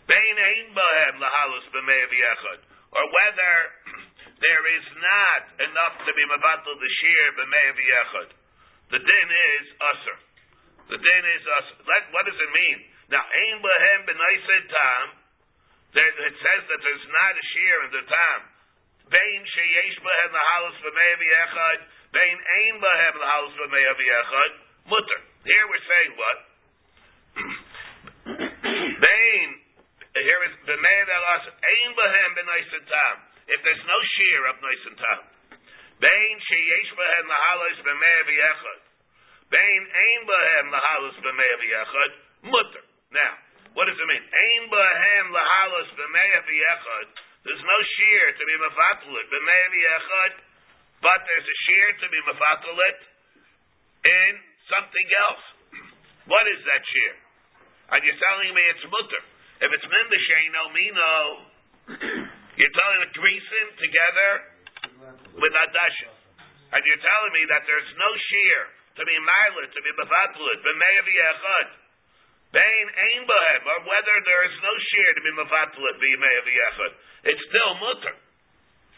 bein ein b'hem lahalus b'meya v'yechad, or whether [CLEARS THROAT] there is not enough to be mevatel the shear b'meya v'yechad. The din is usher. The din is usher. What does it mean? Now, ein b'hem b'naised tam, it says that there's not a shear in the tam. Bein sheyesh b'hem lahalus b'meya v'yechad, bein ein b'hem lahalus b'meya v'yechad, mutter. Here we're saying what? [COUGHS] Bein, here is b'meya v'lalas, ein b'hem b'naised tam. If there's no shear of nice and tam. Sheyesh b'hem lahalus b'meya v'yechad. Bein ein b'hem lahalus b'meya v'yechad, mutter. Now, what does it mean? Ein b'hem lahalus b'meya v'yechad. There's no shear to be mafatelit b'meya v'yechad, but there's a shear to be mafatelit in something else. [CLEARS THROAT] What is that shear? And you're telling me it's mutter. If it's min b'sheino mino, [CLEARS THROAT] you're telling the greasing together with adashim. And you're telling me that there's no shear to be milet, to be mafatelit, b'meya v'yechad. Bain ain bahem, or whether there is no shear to be mafatelit, b'meya v'yechad. It's still mutter.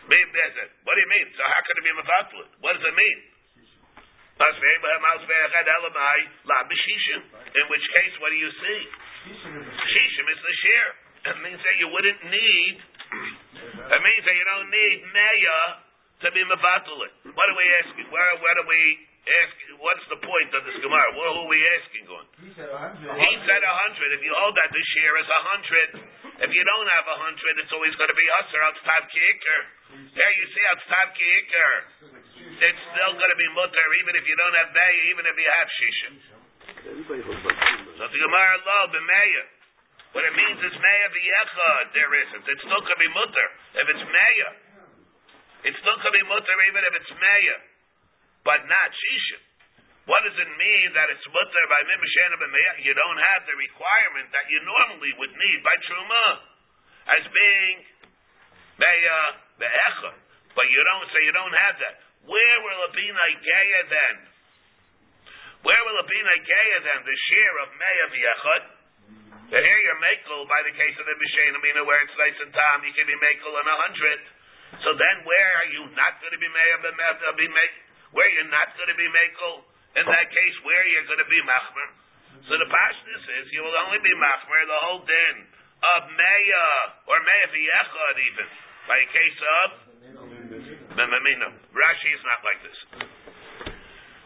What do you mean? So how can it be mafatelit? What does it mean? In which case, what do you see? Shishim is the shear. It means that you wouldn't need. It means that you don't need meya be mavatelit. What are we asking? Where, where do we ask? What's the point of this gemara? What are we asking on? He said a hundred. He said hundred. If you hold that this year is a hundred, if you don't have a hundred, it's always going to be usher out tab kicker. There you see out tab kicker. It's still going to be mutter even if you don't have meya, even if you have shishim. Everybody holds by truma. So the gemara lo b'meya. What it means is meya v'yechad. There isn't. It's still going to be mutter if it's meya. It's still going to be mutter even if it's meya, but not shishim. What does it mean that it's mutter by mimashena b'meya? You don't have the requirement that you normally would need by truma as being meya ve'echad. But you don't say you don't have that. Where will it be naigeya then? Where will it be naigeya then? The share of meya v'yechad. But here you're makel by the case of the Mishain Amina where it's nice and tam, you can be makel in a hundred. So then where are you not going to be make where you're not going to be makel? In that case, where you're going to be machmer? So the pashtus is you will only be machmer the whole din of meya or meya v'yechad even by a case of memamina. Rashi is not like this.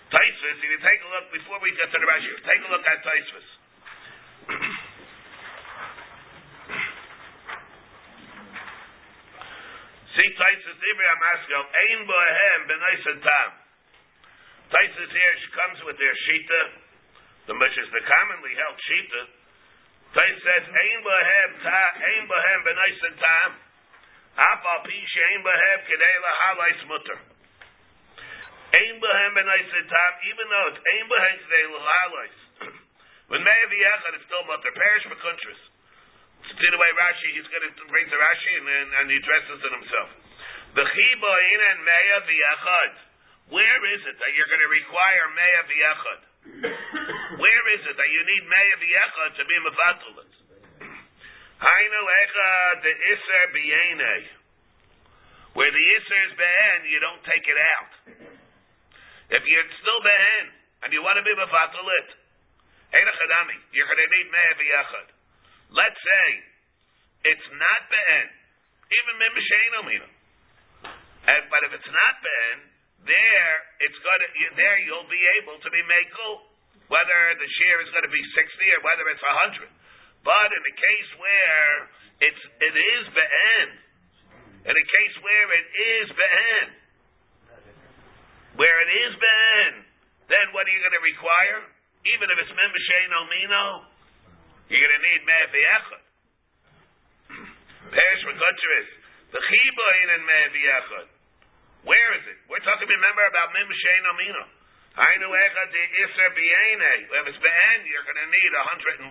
Tosfos, if you take a look before we get to the Rashi, take a look at Tosfos. [CLEARS THROAT] See Tosfos Ibri Amaskal, Ein Bohem B'nais Tam. Tosfos here, comes with their Shita, the which is the commonly held Shita. Tais says, Ein Bohem Ta, Ein Bohem B'nais Tam. Afal Pi Shein Bohem Kedei Lahalais Mutter. Ein Bohem B'nais Tam, even though it's Ein Bohem Kedei Lahalais. [CLEARS THROAT] When Me'av Yechad, it's still Mutter. Perish B'Kuntris. See the way Rashi, he's going to bring the Rashi and, and, and he addresses it himself. The in and meya v'yachad. Where is it that you're going to require meya v'yachad? Where is it that you need meya v'yachad to be mevatulit? Hainu echad the iser b'yene. Where the iser is behen, you don't take it out. If you're still behen and you want to be mevatulit, einachadami, you're going to need meya v'yachad. Let's say it's not ben, even mimishein omina. And but if it's not ben, there it's going to there you'll be able to be makel whether the share is going to be 60 or whether it's 100. But in the case where it's, it is be'en, in a case where it is be'en, where it is be'en, then what are you going to require? Even if it's mem b'shein omino, you're going to need meh v'echad. Perish v'kutcheris. The chiboin and meh v'echad. Where is it? We're talking, remember, about mem b'shein omino. Hainu echad the iser b'yene. If it's be'en, you're going to need 101.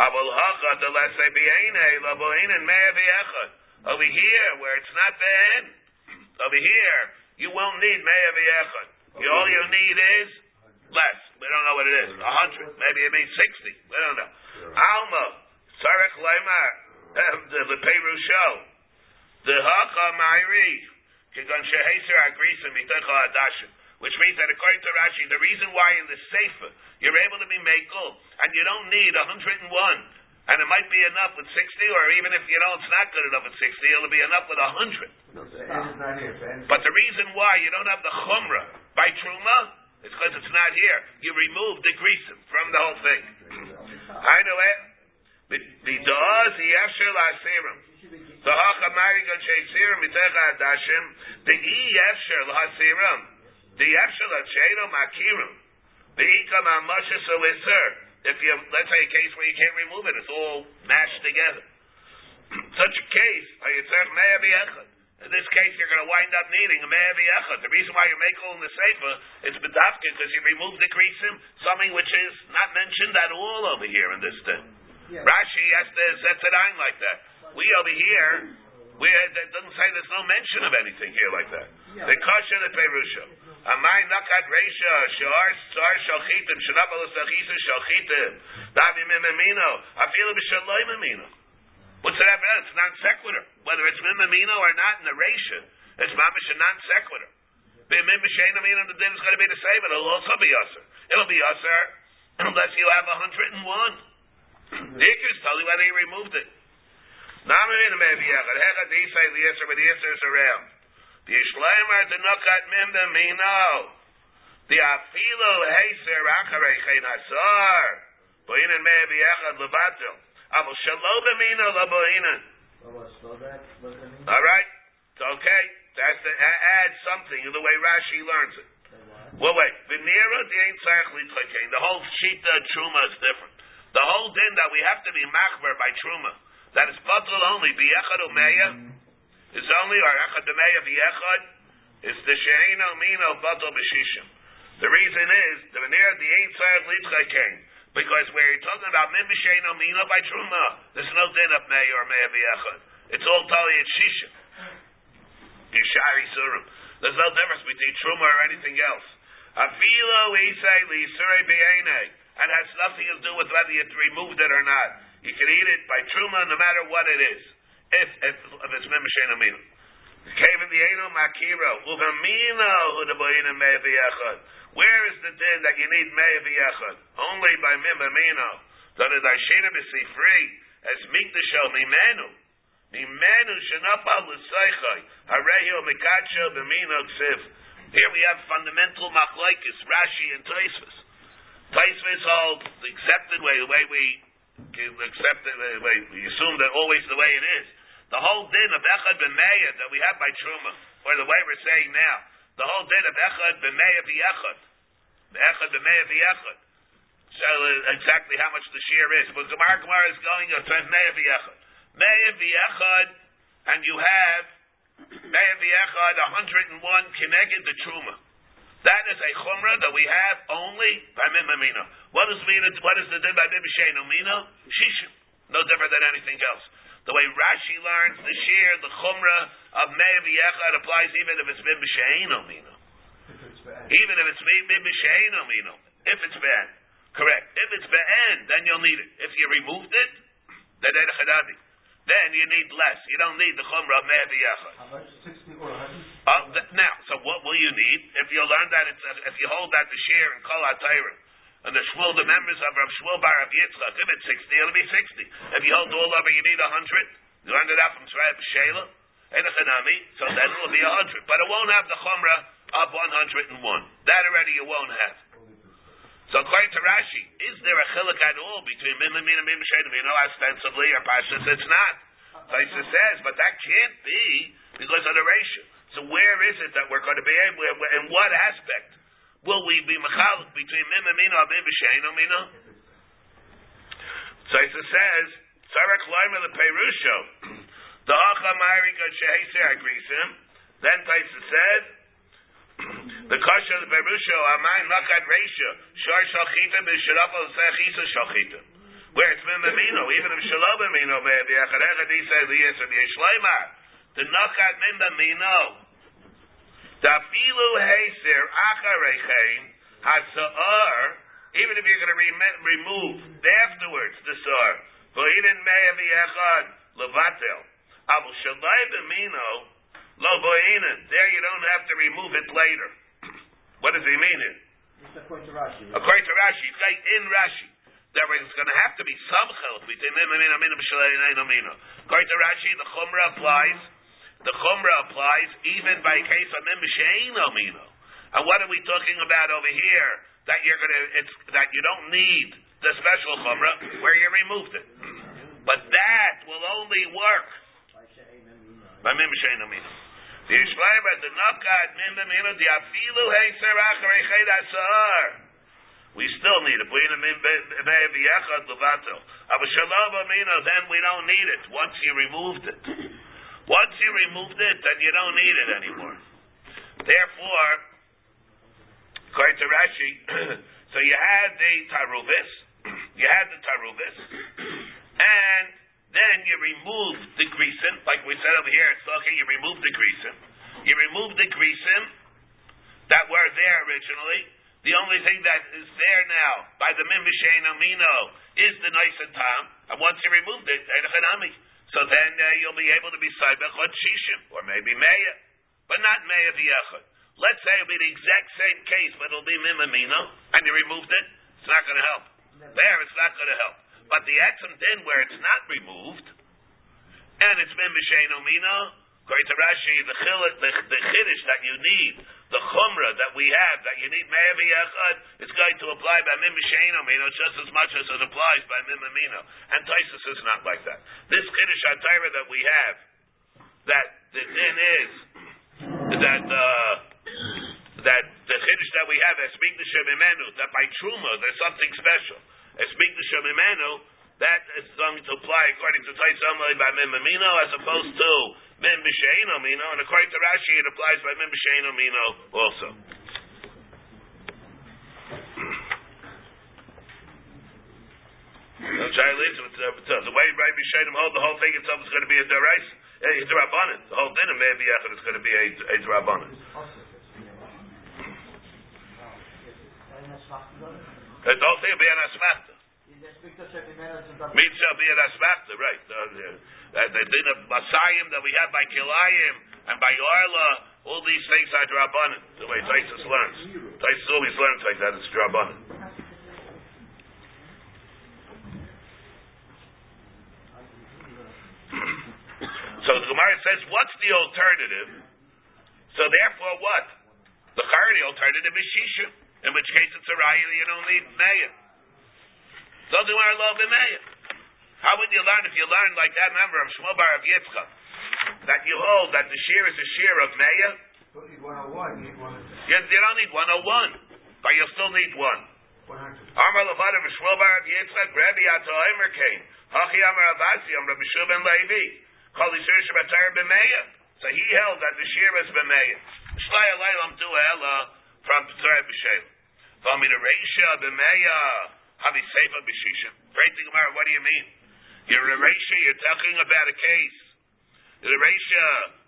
Avol hachad the lesser b'yene, laboin and meh v'echad. Over here, where it's not be'en, over here, you won't need meh v'echad. All you need is less. We don't know what it is. A hundred. Maybe it means sixty. We don't know. Alma. Sarek Leimar. Um, the Leperu show. The Hacha Mairi. Kigon Sheheser Agrisa Mitecha Adashim. Which means that according to Rashi, the reason why in the Sefer you're able to be makel and you don't need 101, and it might be enough with 60, or even if you know it's not good enough with 60, it'll be enough with 100. But the reason why you don't have the chumrah by truma is because it's not here. You remove the greasim from the whole thing. I know it. The does the yafshir la'asirim. The hachamari gon sheisirim mitecha adashim. The e yafshir la'asirim. The yafshir la'cheiro makirim. The ikam amasha so If you let's say a case where you can't remove it, it's all mashed together. [CLEARS THROAT] Such a case, ayitzach me'ah b'yechad. In this case, you're going to wind up needing a echad. The reason why you make all in the sefer is bedafka because you remove the krisim, something which is not mentioned at all over here in this thing. Yeah. Rashi has to set it on like that. We over here, we it doesn't say there's no mention of anything here like that. The kasha the perusha. Amai nakat reisha shar sar shalchitim shenabal sachisa shalchitim davi mimemino afilu b'shaloi mimino. What's that about? It's non sequitur. Whether it's mimamino or not in the ratio, it's mamish a non sequitur. Mim b'shein the din is going to be the same. It'll also be usher. It'll be usher unless you have 101. [CLEARS THROAT] The Ikers tell you whether you removed it. Namin maybe yachad hechad isay the yisr, but the yisr is around. The Yishleimer the nukat mim b'mino. The afilu heiser acharei chen asar. Boinin maybe yachad levatil. Aval shalom b'mino laboinan. All right, it's okay. That's to add something in the way Rashi learns it. Well, wait. The ain't tzarich The whole shita truma is different. The whole din that we have to be machmer by truma. That is batal only biyechad umeya. Is only or echad umeya biyechad. Is the sheino mino batal b'shishim. The reason is the venera the ain't tzarich because you're talking about min b'sheino mino by truma, there's no din of meya or meya biyechad. It's all tali at shishim. Yishari surim. There's no difference between truma or anything else. Afilo isay lisurei b'yene, and has nothing to do with whether you removed it or not. You can eat it by truma no matter what it is, if if, if it's mimashena mino. Cave in the eno makiro uvamino hudaboyina me'eviyachad. Where is the din that you need me'eviyachad? Only by mimamino. That is ashina free as mikdasho mimenu. Mimenu shenapal l'seichai. Hareyo mikacho b'mino ksiv. Here we have fundamental machlaikis, Rashi and Tosfos. Tosfos hold the accepted way, the way we accept it, the way we assume that always the way it is. The whole din of Echad b'meya that we have by Truma, or the way we're saying now, the whole din of Echad b'meya v'yechad, Echad b'meya v'yechad. So uh, exactly how much the shear is. But Gemara Gemara is going to turn meya v'yechad. Meya v'yechad, and you have meya v'yechad, 101 kineged the Truma. That is a chumrah that we have only by mimamino. What mean? What is the din by mimashenu mino? Shishim. No different than anything else. The way Rashi learns the shear, the chumrah of me'ev yechad applies even if it's mim b'sheino mino. Even if it's mim b'sheino mino. If it's bad. Correct. If it's be'en, then you'll need it. If you removed it, then then you need less. You don't need the chumrah of me'ev yechad. How much? Sixty or hundred? Uh, th- now, so what will you need if you learn that it's uh, if you hold that the share in Kol HaTorah and the Shmuel, the members of Rav Shmuel Bar of Yitzchak, if it's sixty, it'll be sixty. If you hold all over, you need a hundred. You learned it out from Tzrayah Shela, Enochanami, so then it'll be a hundred, but it won't have the chumrah of one hundred and one. That already you won't have. So according to Rashi, is there a chiluk at all between mim and mim b'shein amino? Ostensibly, or pashas, it's not. Taisa says, but that can't be because of the ratio. So where is it that we're going to be able? In what aspect will we be machalik between mim and mim b'shein amino? Taisa says, Sarek loimer the perusho. The hacha ma'iri got sheheser agrisim. Then Taisa said. The kasha the berusho amain lakat reisha shar shalchita b'shirafa l'sechisa shalchita. Where it's mimamino, even if shalom amino maybe acharecha di say the yes and yesh leimar. The nakat mimamino. The filu heiser acharechein hasa'ar. Even if you're going to rem- remove afterwards the sar, v'idin meya v'yechad levatel. Abu shalai b'mino. Lo boinin. There you don't have to remove it later. [CLEARS THROAT] what does he mean here? According to Rashi. According to Rashi, it's like in Rashi. There is going to have to be some chiluk between mim and mino, b'shalei, mino. According to Rashi, the chumrah applies. The chumrah applies even by case of mim b'sheino mino. And what are we talking about over here? That you're to, it's that you don't need the special chumrah where you removed it. But that will only work by mim b'sheino mino. The Yishmael the Nakat Mim B'Mino the Afilu Heiser Acharei Asar. We still need it. Then we don't need it. Once you removed it. Once you removed it, then you don't need it anymore. Therefore, according to Rashi, [CLEARS THROAT] so you had the Taruvis, [CLEARS THROAT] you had the Taruvis, and then you remove the greasin, like we said over here, it's okay, you remove the greasin. You remove the greasin that were there originally. The only thing that is there now by the Mimishain Amino is the nice and tam. And once you removed it, so then uh, you'll be able to be Saibechot Shishim, or maybe Meya, but not Meya V'yachot. Let's say it'll be the exact same case, but it'll be Mimamino, and you removed it, it's not going to help. There, it's not going to help. But the etzem din where it's not removed, and it's mem b'shein omino, according to Rashi, the chiluk, the, the chiddush that you need, the chumrah that we have, that you need me'evi echad, it's going to apply by mem b'shein omino just as much as it applies by mem amino. And Taisus is not like that. This chiddush atayra that we have, that the din is that uh, that the chiddush that we have, speak the shemimenu, that by truma there's something special. Speak the Shemimenu, that is going to apply according to Tais Amalei by Mim Amino as opposed to Mim B'Shein Amino, and according to Rashi it applies by Mim B'Shein Amino also. The way Rabbi Shainim hold the whole thing itself is going to be a derais, eh, a drabanan. The whole dinner may be is going to be a, a drabanan. The whole thing will be an asmachta. Shall asmachta, right? The, the, the din of Masayim that we have by Kilayim and by Arla, all these things are drabanan. The way Taisus learns. Taisus always learns like that. It's drabanan. so the Gemara says, what's the alternative? So therefore, what? The Chari alternative is Shishim, in which case it's a Raya you don't need Meya. Doesn't wear love in Meya. How would you learn if you learn like that member of Shmuel Bar of Yitzchak? That you hold that the shear is a shear of Meya? Don't need 101, you need 100. You, you don't need 101, but you'll still need one. Amar Levada of Shmuel Bar of Yitzchak, Rabbi Ato Omer came. Hachi Amar Avasi, Amar Rabbi ben Levi. The Shir Shabbatar b'Meya. So he held that the shear is b'Meya. Shlai Alaylam Tu Ela from Tzara B'Shem. Vami the Reisha b'Meya. Great thing Gemara, what do you mean? You're a Reisha, you're talking about a case. The Reisha,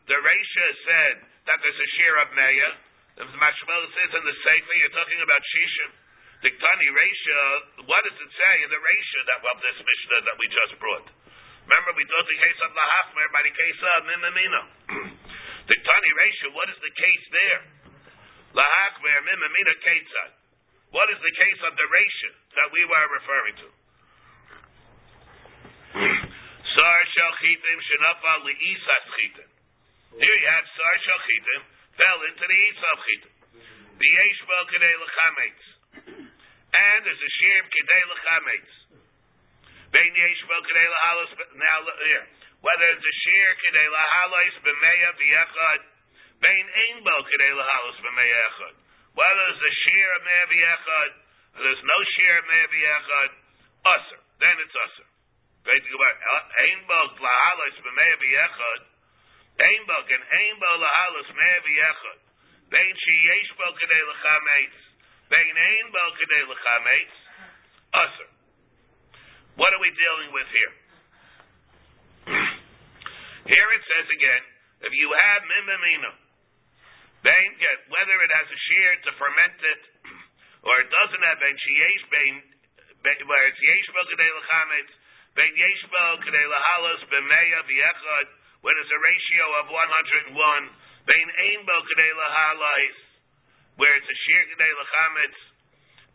the Reisha said that there's a shear of Meya. The Mashmel says in the Sefer, you're talking about Shishim. The Tani Reisha, what does it say in the Reisha that of this Mishnah that we just brought? Remember, we thought the case of Lahachmer by [CLEARS THROAT] the case of Mimamino. the Tani Reisha, what is the case there? Lahachmer, Mimamino, Ketzad. What is the case of the Reisha that we were referring to? [CLEARS THROAT] Sar Shalchitim Shanafa Li'isas Chitim. Here you have Sar Shalchitim fell into the Isaf Chitim. The Yeshbel Kadei L'chametz. and there's a share kedei lechametz. Bein yeshbo kedei lahalos. Now here, whether it's a share kedei lahalos b'meya v'yechad, bein ein bo kedei lahalos b'meya echad. Whether there's a share of meya v'yechad, or there's no share of meya v'yechad, usher. Then it's back. Ein bo lahalos b'meya v'yechad. Ein bo and ein bo lahalos meya v'yechad. Bein sheyesh bo kedei lechametz. Bein ein bo kedei lechametz. Usher. What are we dealing with here? [CLEARS THROAT] here it says again, if you have mimamina, whether it has a shear to ferment it, or it doesn't have bein sheyesh bein, where it's yesh bo kedei lechametz, bein yesh bo kedei lehalos b'meya v'yechad, when it's a ratio of 101, bein ein bo kedei lehalos, where it's a shear kedei lechametz,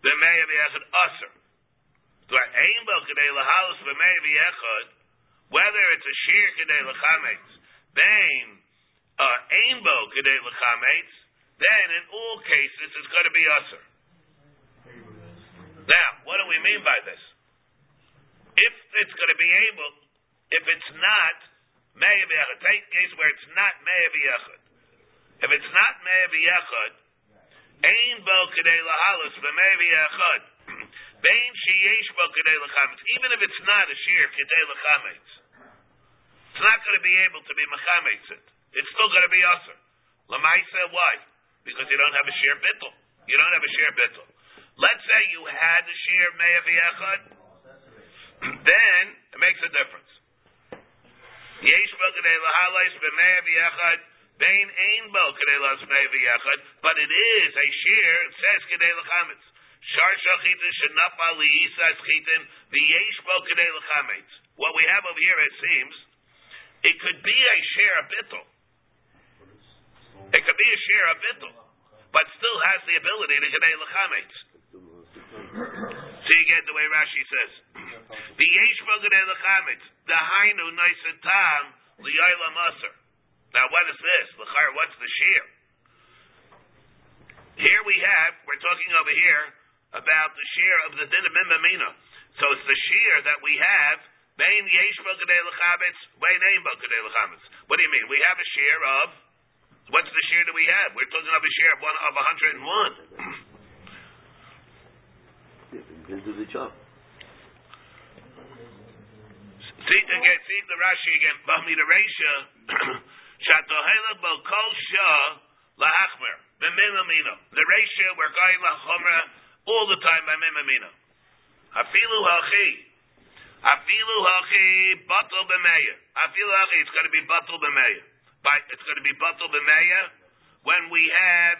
b'meya v'yechad usher. Whether it's a shear kedei lechametz, bein uh, ainbo kedei lechametz, then in all cases it's going to be usher. Now, what do we mean by this? If it's going to be able, if it's not meya v'yechad, take case where it's not meya v'yechad. If it's not meya v'yechad, ain bo kedei lahalus b'meya v'yechad. Bein sheyesh bo kedei lechametz. Even if it's not a shear kedei lechametz, it's not going to be able to be mechametz. It's still going to be usher. Lamaisa, why? Because you don't have a shear bittel. You don't have a shear bittel. Let's say you had a shear meya v'yechad, [CLEARS THROAT] then it makes a difference. But it is a shear. It says kedei lechametz. Shar shachitin shenapa liisa chitin v'yesh bo kedei lechametz. What we have over here, it seems, it could be a share of bittel. It could be a share of bittel, but still has the ability to kedei lechametz. So you get the way Rashi says. Bo kedei lechametz. The hainu tam li'aylam aser. Now what is this? L'char, what's the share? Here we have, we're talking over here about the share of the din of. So it's the share that we have, Bain Yesh Bokadei Lechametz, Bain Ein. What do you mean? We have a share of, what's the share that we have? We're talking of a share of one of 101. He'll do the job. See again, see the Rashi again. Bamida Reisha, [CLEARS THROAT] Shatohela Bo Kol Shah Lahachmer, B'Mimamina. The Reisha, we're going Lachomra all the time by Mimamina. Afilu Hachi. Afilu Hachi Batal B'Meya. Afilu Hachi, it's going to be Batal B'Meya. It's going to be Batal B'Meya when we have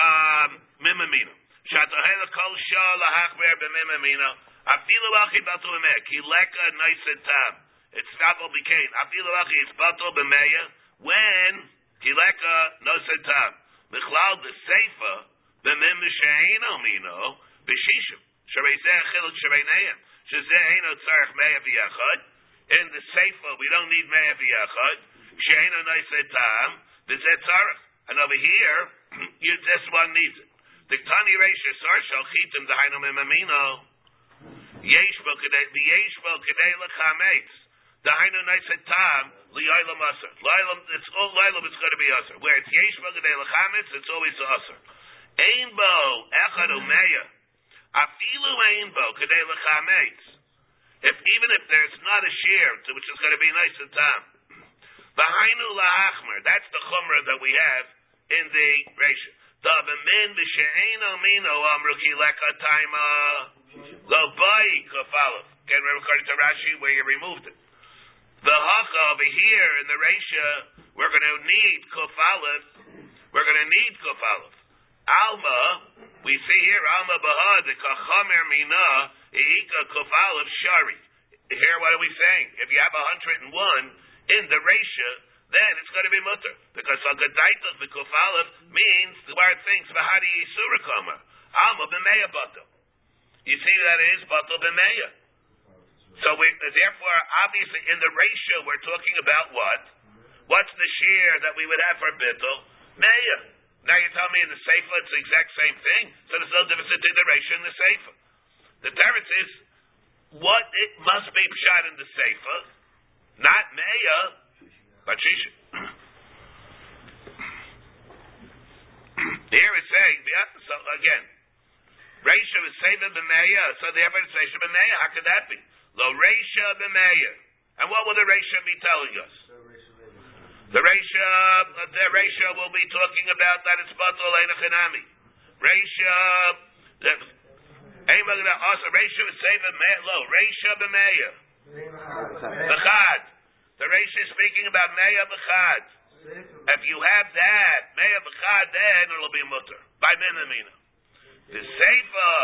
um, Mimamina. Shatohela Kol Shah Lahachmer B'Mimamina. Afilu Hachi Batal B'Meya. Kileka Nice Tam. It's Stabel B'Kain. Afilu Hachi, it's Batal B'Meya when Kileka Nice Tam. Michlal the Seifa, the Mim Sheino Mino, Bishishim. Sharei Zeh Chiluk Sharei Neim. Shazeh Eino Tzarech Meya V'Yachad. In the Seifa, we don't need Meya V'Yachad. Sheino Nice Tam. The Zeh Tzarech. And over here, [CLEARS THROAT] you, this one needs it. The Tani Reisha Sar Shal Chitim Dahainu Mimamino. Yesh Bo Kedei, Yesh Bo Kedei Lechametz. Dahainu Nice Tam. Li'aylam Aser. Li'aylam, it's all Li'aylam, it's going to be Aser. Where it's Yesh Bo Kedei Lechametz, it's always Aser. Ein Bo Echad Umeya. Afilu Ein Bo Kedei Lechametz. If, even if there's not a shear, which is going to be nice and tam. Behainu La'achmer. That's the Chumrah that we have in the Reisha. Dabamin B'She'eno Mino Amru Ki Leka Taima Lo Bai Kafalov. Again, according to Rashi, where you removed it. The Hacha over here in the ratio, we're going to need Kafalov. We're going to need Kafalov. Alma, we see here Alma Bahad, the Kachamer Mina, Eika Kafalov Shari. Here, what are we saying? If you have 101 in the ratio, then it's going to be mutter. Because Haggadaitas the Kufalef means the word thinks Vahadi Surakama. Alma b'meya bato. You see that it is bato b'meya. So we, therefore, obviously, in the ratio, we're talking about what? What's the share that we would have for bittel? Meya. Now you tell me in the Sefer it's the exact same thing, so there's no difference in the ratio in the Sefer. The difference is what it must be shot in the Sefer, not Meya, but Shisha. [CLEARS THROAT] Here it's saying, so again, Reisha is Sefer b'Meya, so therefore it's Reisha b'Meya. How could that be? Lo Reisha b'Meya. And what will the Reisha be telling us? The Reisha, the Reisha will be talking about that it's Batal Einachanami. Reisha, the also Reisha is Sefer Meya, lo Reisha b'Meya. B'chad. The Reisha is speaking about Meya b'chad. If you have that, Meya b'chad, then it'll be mutter. By Minamina. The Sefer,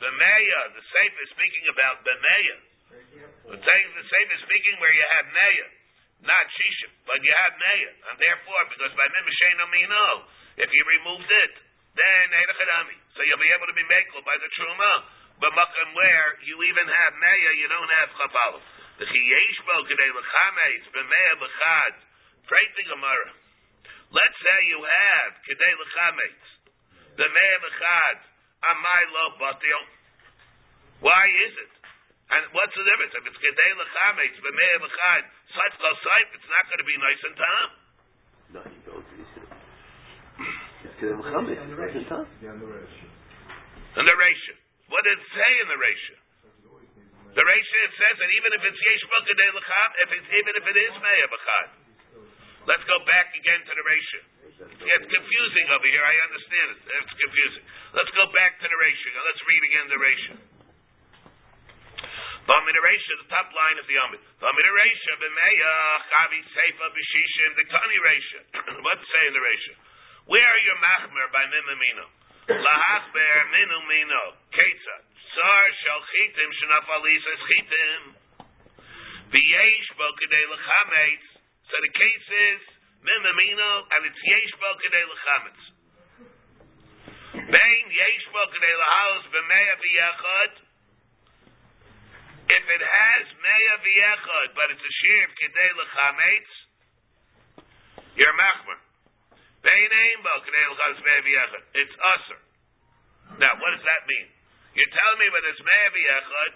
the Meya, the Sefer is speaking about the Meya. The Sefer is speaking where you have Meya, not Shishim, but you have Meya. And therefore, because by Mimashena Mino, if you removed it, then Eidachadami. So you'll be able to be Mekel by the Truma. But Makam where you even have Meya, you don't have Chaval. The Chiyeshbo Kedei L'chametz, B'Meya B'chad, Pray the Gemara. Let's say you have Kedei L'chametz, B'Meya B'chad, Amai Lo Batil. Why is it? And what's the difference? If it's Kedei L'chametz, B'Meya B'chad, Saif Kol Saif, it's not going to be nice and time. No, you don't. It's Kedem Chametz. It's nice and time. And the ratio. What did it say in the ratio? The ratio it says that even if it's yesh kedei l'cham, if it's even if it is meya b'chad. Let's go back again to the ratio. It gets confusing over here. I understand it. It's confusing. Let's go back to the ratio. Let's read again the ratio. Bamid ratio, the top line of the Amid. Bamid ratio, b'meya chavi seifa b'shishim the tani ratio. [CLEARS THROAT] What's say in the ratio? Where are your machmer by mimamino? Lahasber minu mino ketza tsar shel chitim shenaf alisas chitim v'yesh bo kedei. So the case is mimamino and it's yesh bo kedei lechametz. Bein yesh bo kedei lehalos b'meya v'yachad. If it has meya v'yachad, but it's a shir of kedei lechametz, you're machmer. It's usher. Now, what does that mean? You're telling me when it's Me'avi Echad,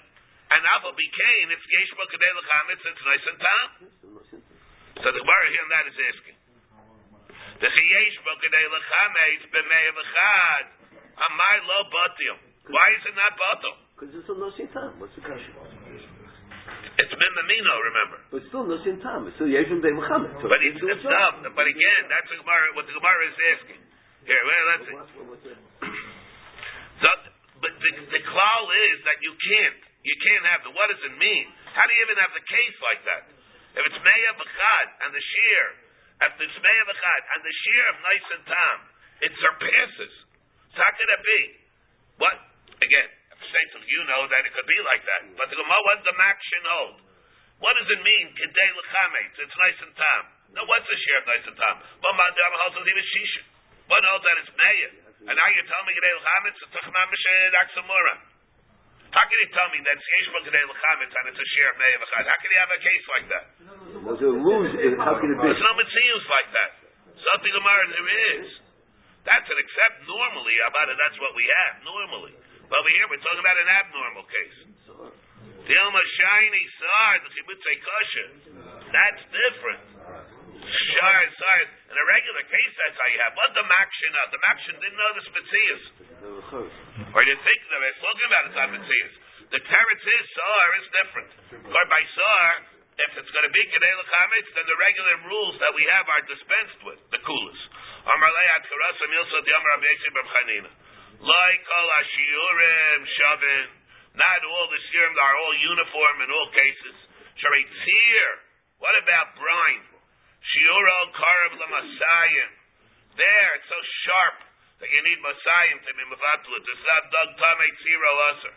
and Abba Bikain, it's Yeshba Kadei L'chametz, it's nice and tam. So the Gemara here that is asking. The Chiyeshba Kadei L'chametz, B'Me'av Echad, Amai Lo Batil. Why is it not Batil? Because it's still no sin time. What's the question? It's Mimamino, remember. But it's still no sin time. It's still Yeshim Bey Muhammad. So But it's, it's dumb. But again, that's the Gemara, what the Gemara is asking. Here, well, let's see. What's, what's? [CLEARS THROAT] So, but the, the klal is that you can't. You can't have the. What does it mean? How do you even have the case like that? If it's meya b'chad and the shear, if it's meya b'chad and the shear of nice and tam, it surpasses. So how could it be? What? Again, states you know that it could be like that. But the Gemara, what the makshin hold? What does it mean? Kedei l'chametz. It's nice and tam. No, what's the shear of nice and tam? But Mandam holds it even shisha. One holds that it's meya. And now you're telling me Kedei l'chametz, it's tuchmam b'shed aksamura. How can you tell me that Yesh Kedei l'chametz and it's a share of meya v'chad? How can you have a case like that? Rules. uh, How can it be? There's no mitzvahs like that. Something Gemara there is. That's an except normally about it. That's what we have normally. But over here we're talking about an abnormal case. Dilma shiny sar the kibbutz kosher. That's different. Shar sar in a regular case that's how you have. What the makshin? Uh, the makshin didn't know the mitzvahs. Or you think that it's talking about it's mitzvahs. The teretz is sar is different. Or by sar, if it's going to be kedei l'chametz, then the regular rules that we have are dispensed with. The coolest. Amar le'at karasa milsa diamar Rabbi Chanina. Like all ashiurim shavin. Not all the shiurim are all uniform in all cases. Shari tzir. What about brine? Shiuro karav l'masayim. There, it's so sharp that you need masayim to be mevatlut. It's not dog tamei tziro aser.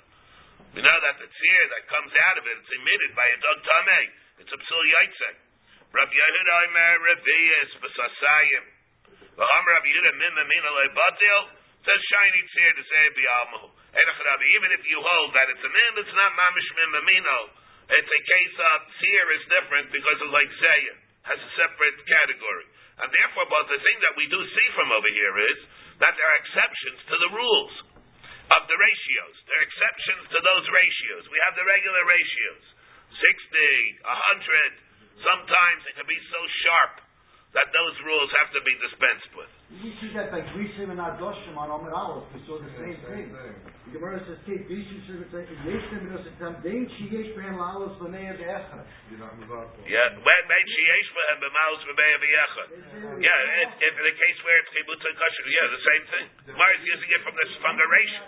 We know that the tzir that comes out of it, it's emitted by a dog tamei. It's a psul yaitzek. Rabbi Yehuda Omer Revius b'sasayim. V'ham Rabbi Yehuda mimma mina le'batil. Says shiny tzir to say bi'almu. Even if you hold that it's a mim, it's not mamish mimma mino. It's a case of tzir is different because it's like zayim. has a separate category. And therefore, but the thing that we do see from over here is that there are exceptions to the rules of the ratios. There are exceptions to those ratios. We have the regular ratios 60, 100. Sometimes it can be so sharp that those rules have to be dispensed with. We see that by Grisim and Adoshim on Omer Aleph. We saw the same thing. The Gemara says, "Take Grisim should have taken Yeshtem and Osetam Dein Sheyesh Behem La'alos B'nei Be'echad." Yeah, when made sheyesh behem b'maus b'mei b'yechad. Yeah, if, if in the case where it's chibutz and kosher, yeah, the same thing. Gemara is using it from this from the ratio,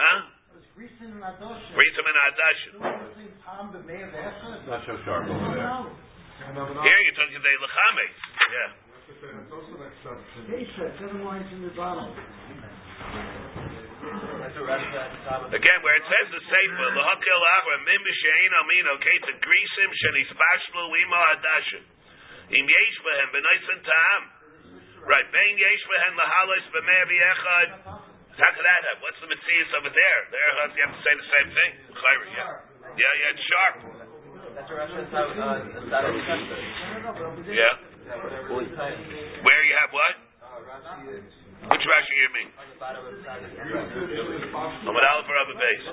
huh? It Grisim and Adoshim. Ritzim and adashim. At the same time, B'nei Be'echad. Not so sharp over there. Here you're talking the lechametz. Yeah. Kesha, seven lines in the bottom. Again, where it says the sefer, lahakil achra mim b'shein amin okay to grisim shenisbashlu ima adashim. Im yesh behem b'naisin tam. Right, bein yesh behem lahalos b'mei b'yechad. How could that have? What's the mitzvah over there? There you have to say the same thing. Chayra, yeah. Yeah, yeah, it's sharp. Yeah. Where you have what? Which Rashi you mean? Amad Aleph or Abba Base?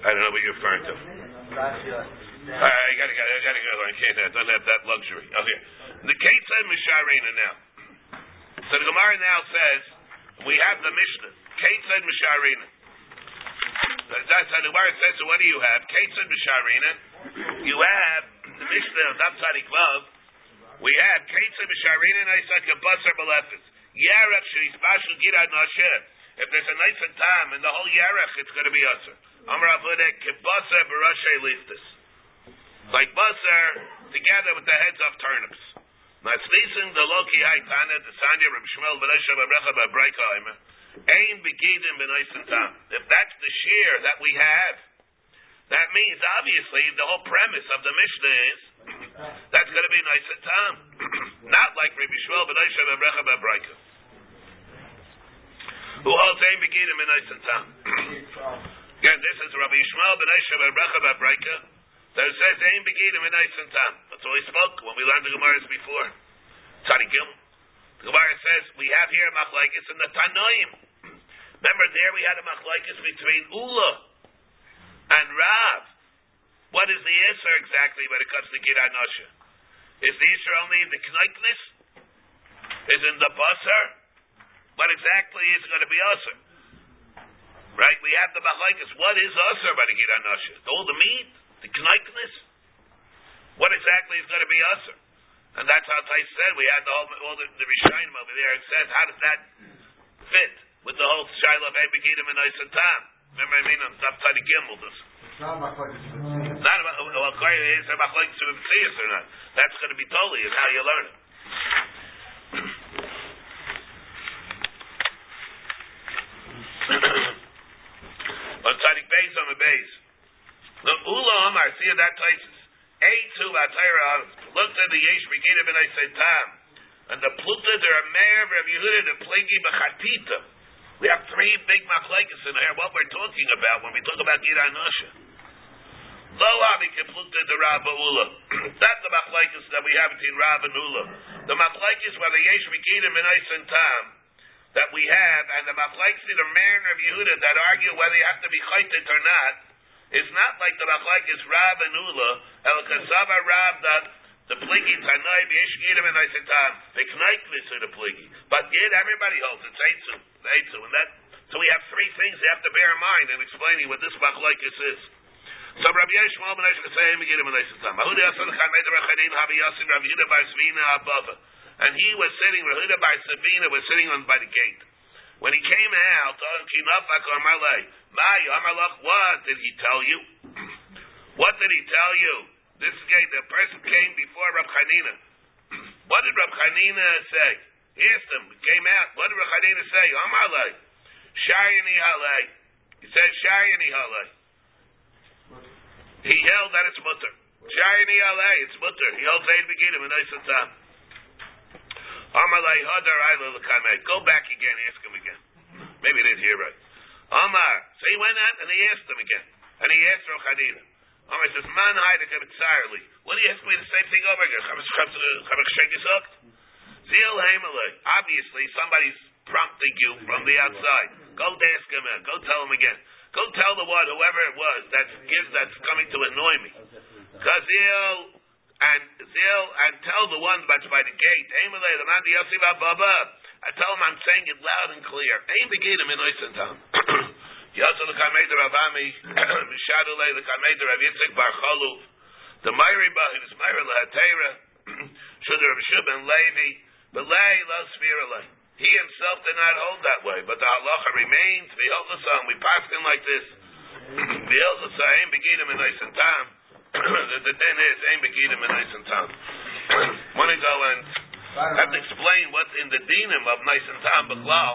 I don't know what you're referring to. All right, I gotta, go. I gotta go. I can't. I don't have that luxury. Okay. The Ketza Misharina now. So the Gemara now says we have the Mishnah. Ketza Misharina. That's how the Gemara says. So what do you have? Ketza Misharina. You have the Mishnah of Dapsadi Vav. We have Ketza Misharina and I said Kabasar Malefis. Yarech Sheisbashul Gidad Nasher. If there's a nice time in the whole Yarech, it's going to be Usher. Amar Avudek Kibasar Barashe Liftis. Like Basar together with the heads of turnips. Matznisin the Loki Haitana, the Sanya Reb Shmuel Beresha Babrecha Benoisen Tam. If that's the share that we have, that means obviously the whole premise of the Mishnah is that's going to be nice and tam. Not like Rabbi Shmuel Beresha Babrecha Babreika. Who holds Ain Begidim Benoisen Tam. Again, [CLEARS THROAT] this is Rabbi Shmuel Beresha Babrecha Babreika. That it says Ain Begidim Benoisen Tam. That's what we spoke when we learned the Gemaras before. Tzadikim. The Gemara says we have here a machlekes in the Tanoim. [CLEARS THROAT] Remember there we had a machlekes between Ula and Rav. What is the answer exactly when it comes to Gid Nosha? Is the answer only in the knaikness? Is in the basar? What exactly is going to be usher? Right? We have the machlekes. What is usher by the Gid Nosha? All the meat, the knaikness. What exactly is going to be usher? And that's how Tais said we had whole, all the, the Rishayim over there. It says, how does that fit with the whole Shiloh of Ebegidim and Tam? Remember I mean on top side of Gimel. This. Not. Not about, well, according is there machlokes to Messias or not? That's going to be totally is how you learn it. [COUGHS] on Tzadik Beis on the base. The Ula Amar, see that places. A2 Atayra looked at the Yesh I said, Tam. And the Pluta, there are Meir, Rav Yehuda, the Pligi, Bechatita. We have three big machlekes in here. What we're talking about when we talk about Gid Anosha. Lo Avi Kipluta de Rav Ula. [CLEARS THROAT] That's the machlekes that we have between Rav and Ula. The machlekes where the Yesh Eis and Tam that we have, and the machlekes the Meir and Rav Yehuda that argue whether you have to be chaytit or not, is not like the machlekes Rav and Ula, El Kasava Rav that the pligi tanai b'yesh gidim and aisetam the knaiklis or the pligi. But yet everybody holds it's eitzu, eitzu, and that. So we have three things you have to bear in mind in explaining what this machlekes is. So Rabbi Yishmael ben Eish Kasei Megidim. Ahudi Asan Chamed Yasin Rabbi Yehuda Bar Abava, and he was sitting. Rabbi Bar was sitting on by the gate. When he came out, what did he tell you? [CLEARS THROAT] What did he tell you? This guy, the person came before Rab Chanina. [CLEARS THROAT] What did Rab Chanina say? He asked him, came out, what did Rab Chanina say? Amarlei, Shayani Halei. He said, Shayani Halei. He held that it's mutter. Shayani Halei, it's mutter. He holds Eid Beginim and Eisatam. Go back again, ask him again. Maybe he didn't hear right. Omar. So he went out and he asked him again. And he asked Rav Chanina. Omar says, Man Heidek Tzarli. What do you ask me the same thing over again? Hamelech. Obviously, somebody's prompting you from the outside. Go ask him, uh, go tell him again. Go tell the one, whoever it was, that's that's coming to annoy me. Kazil and Zil and tell the one that's by the gate. The man the Baba. I tell him I'm saying it loud and clear. Aim the gate in Oysentam. Yatsa the Kameda Rav Ami, [COUGHS] Mishadule the Rav Yitzchak Bar [COUGHS] the Rav Levi, Lo. He himself did not hold that way, but the halacha remains. V'yolchasam, we pass him like this. Beginim in Oysentam. The din is aim beginim in Oysentam. Want to go and I have to explain what's in the dinim of nice and tam b'klal.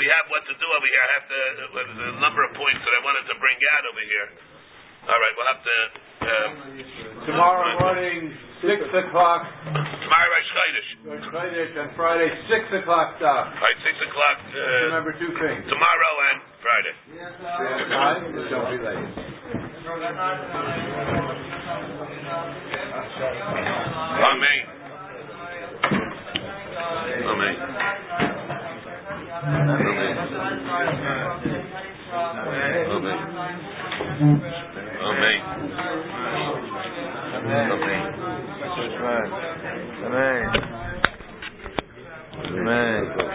we have what to do over here. I have to, uh, there's a number of points that I wanted to bring out over here. All right, we'll have to. Uh, Tomorrow morning, six o'clock, tomorrow Rosh Chodesh. Rosh Chodesh, and Friday, six o'clock stop. All right, six o'clock. Uh, Remember two things. tomorrow and Friday. Time, don't be late. Amen. Amen. Amen. Amen. Amen. Amen.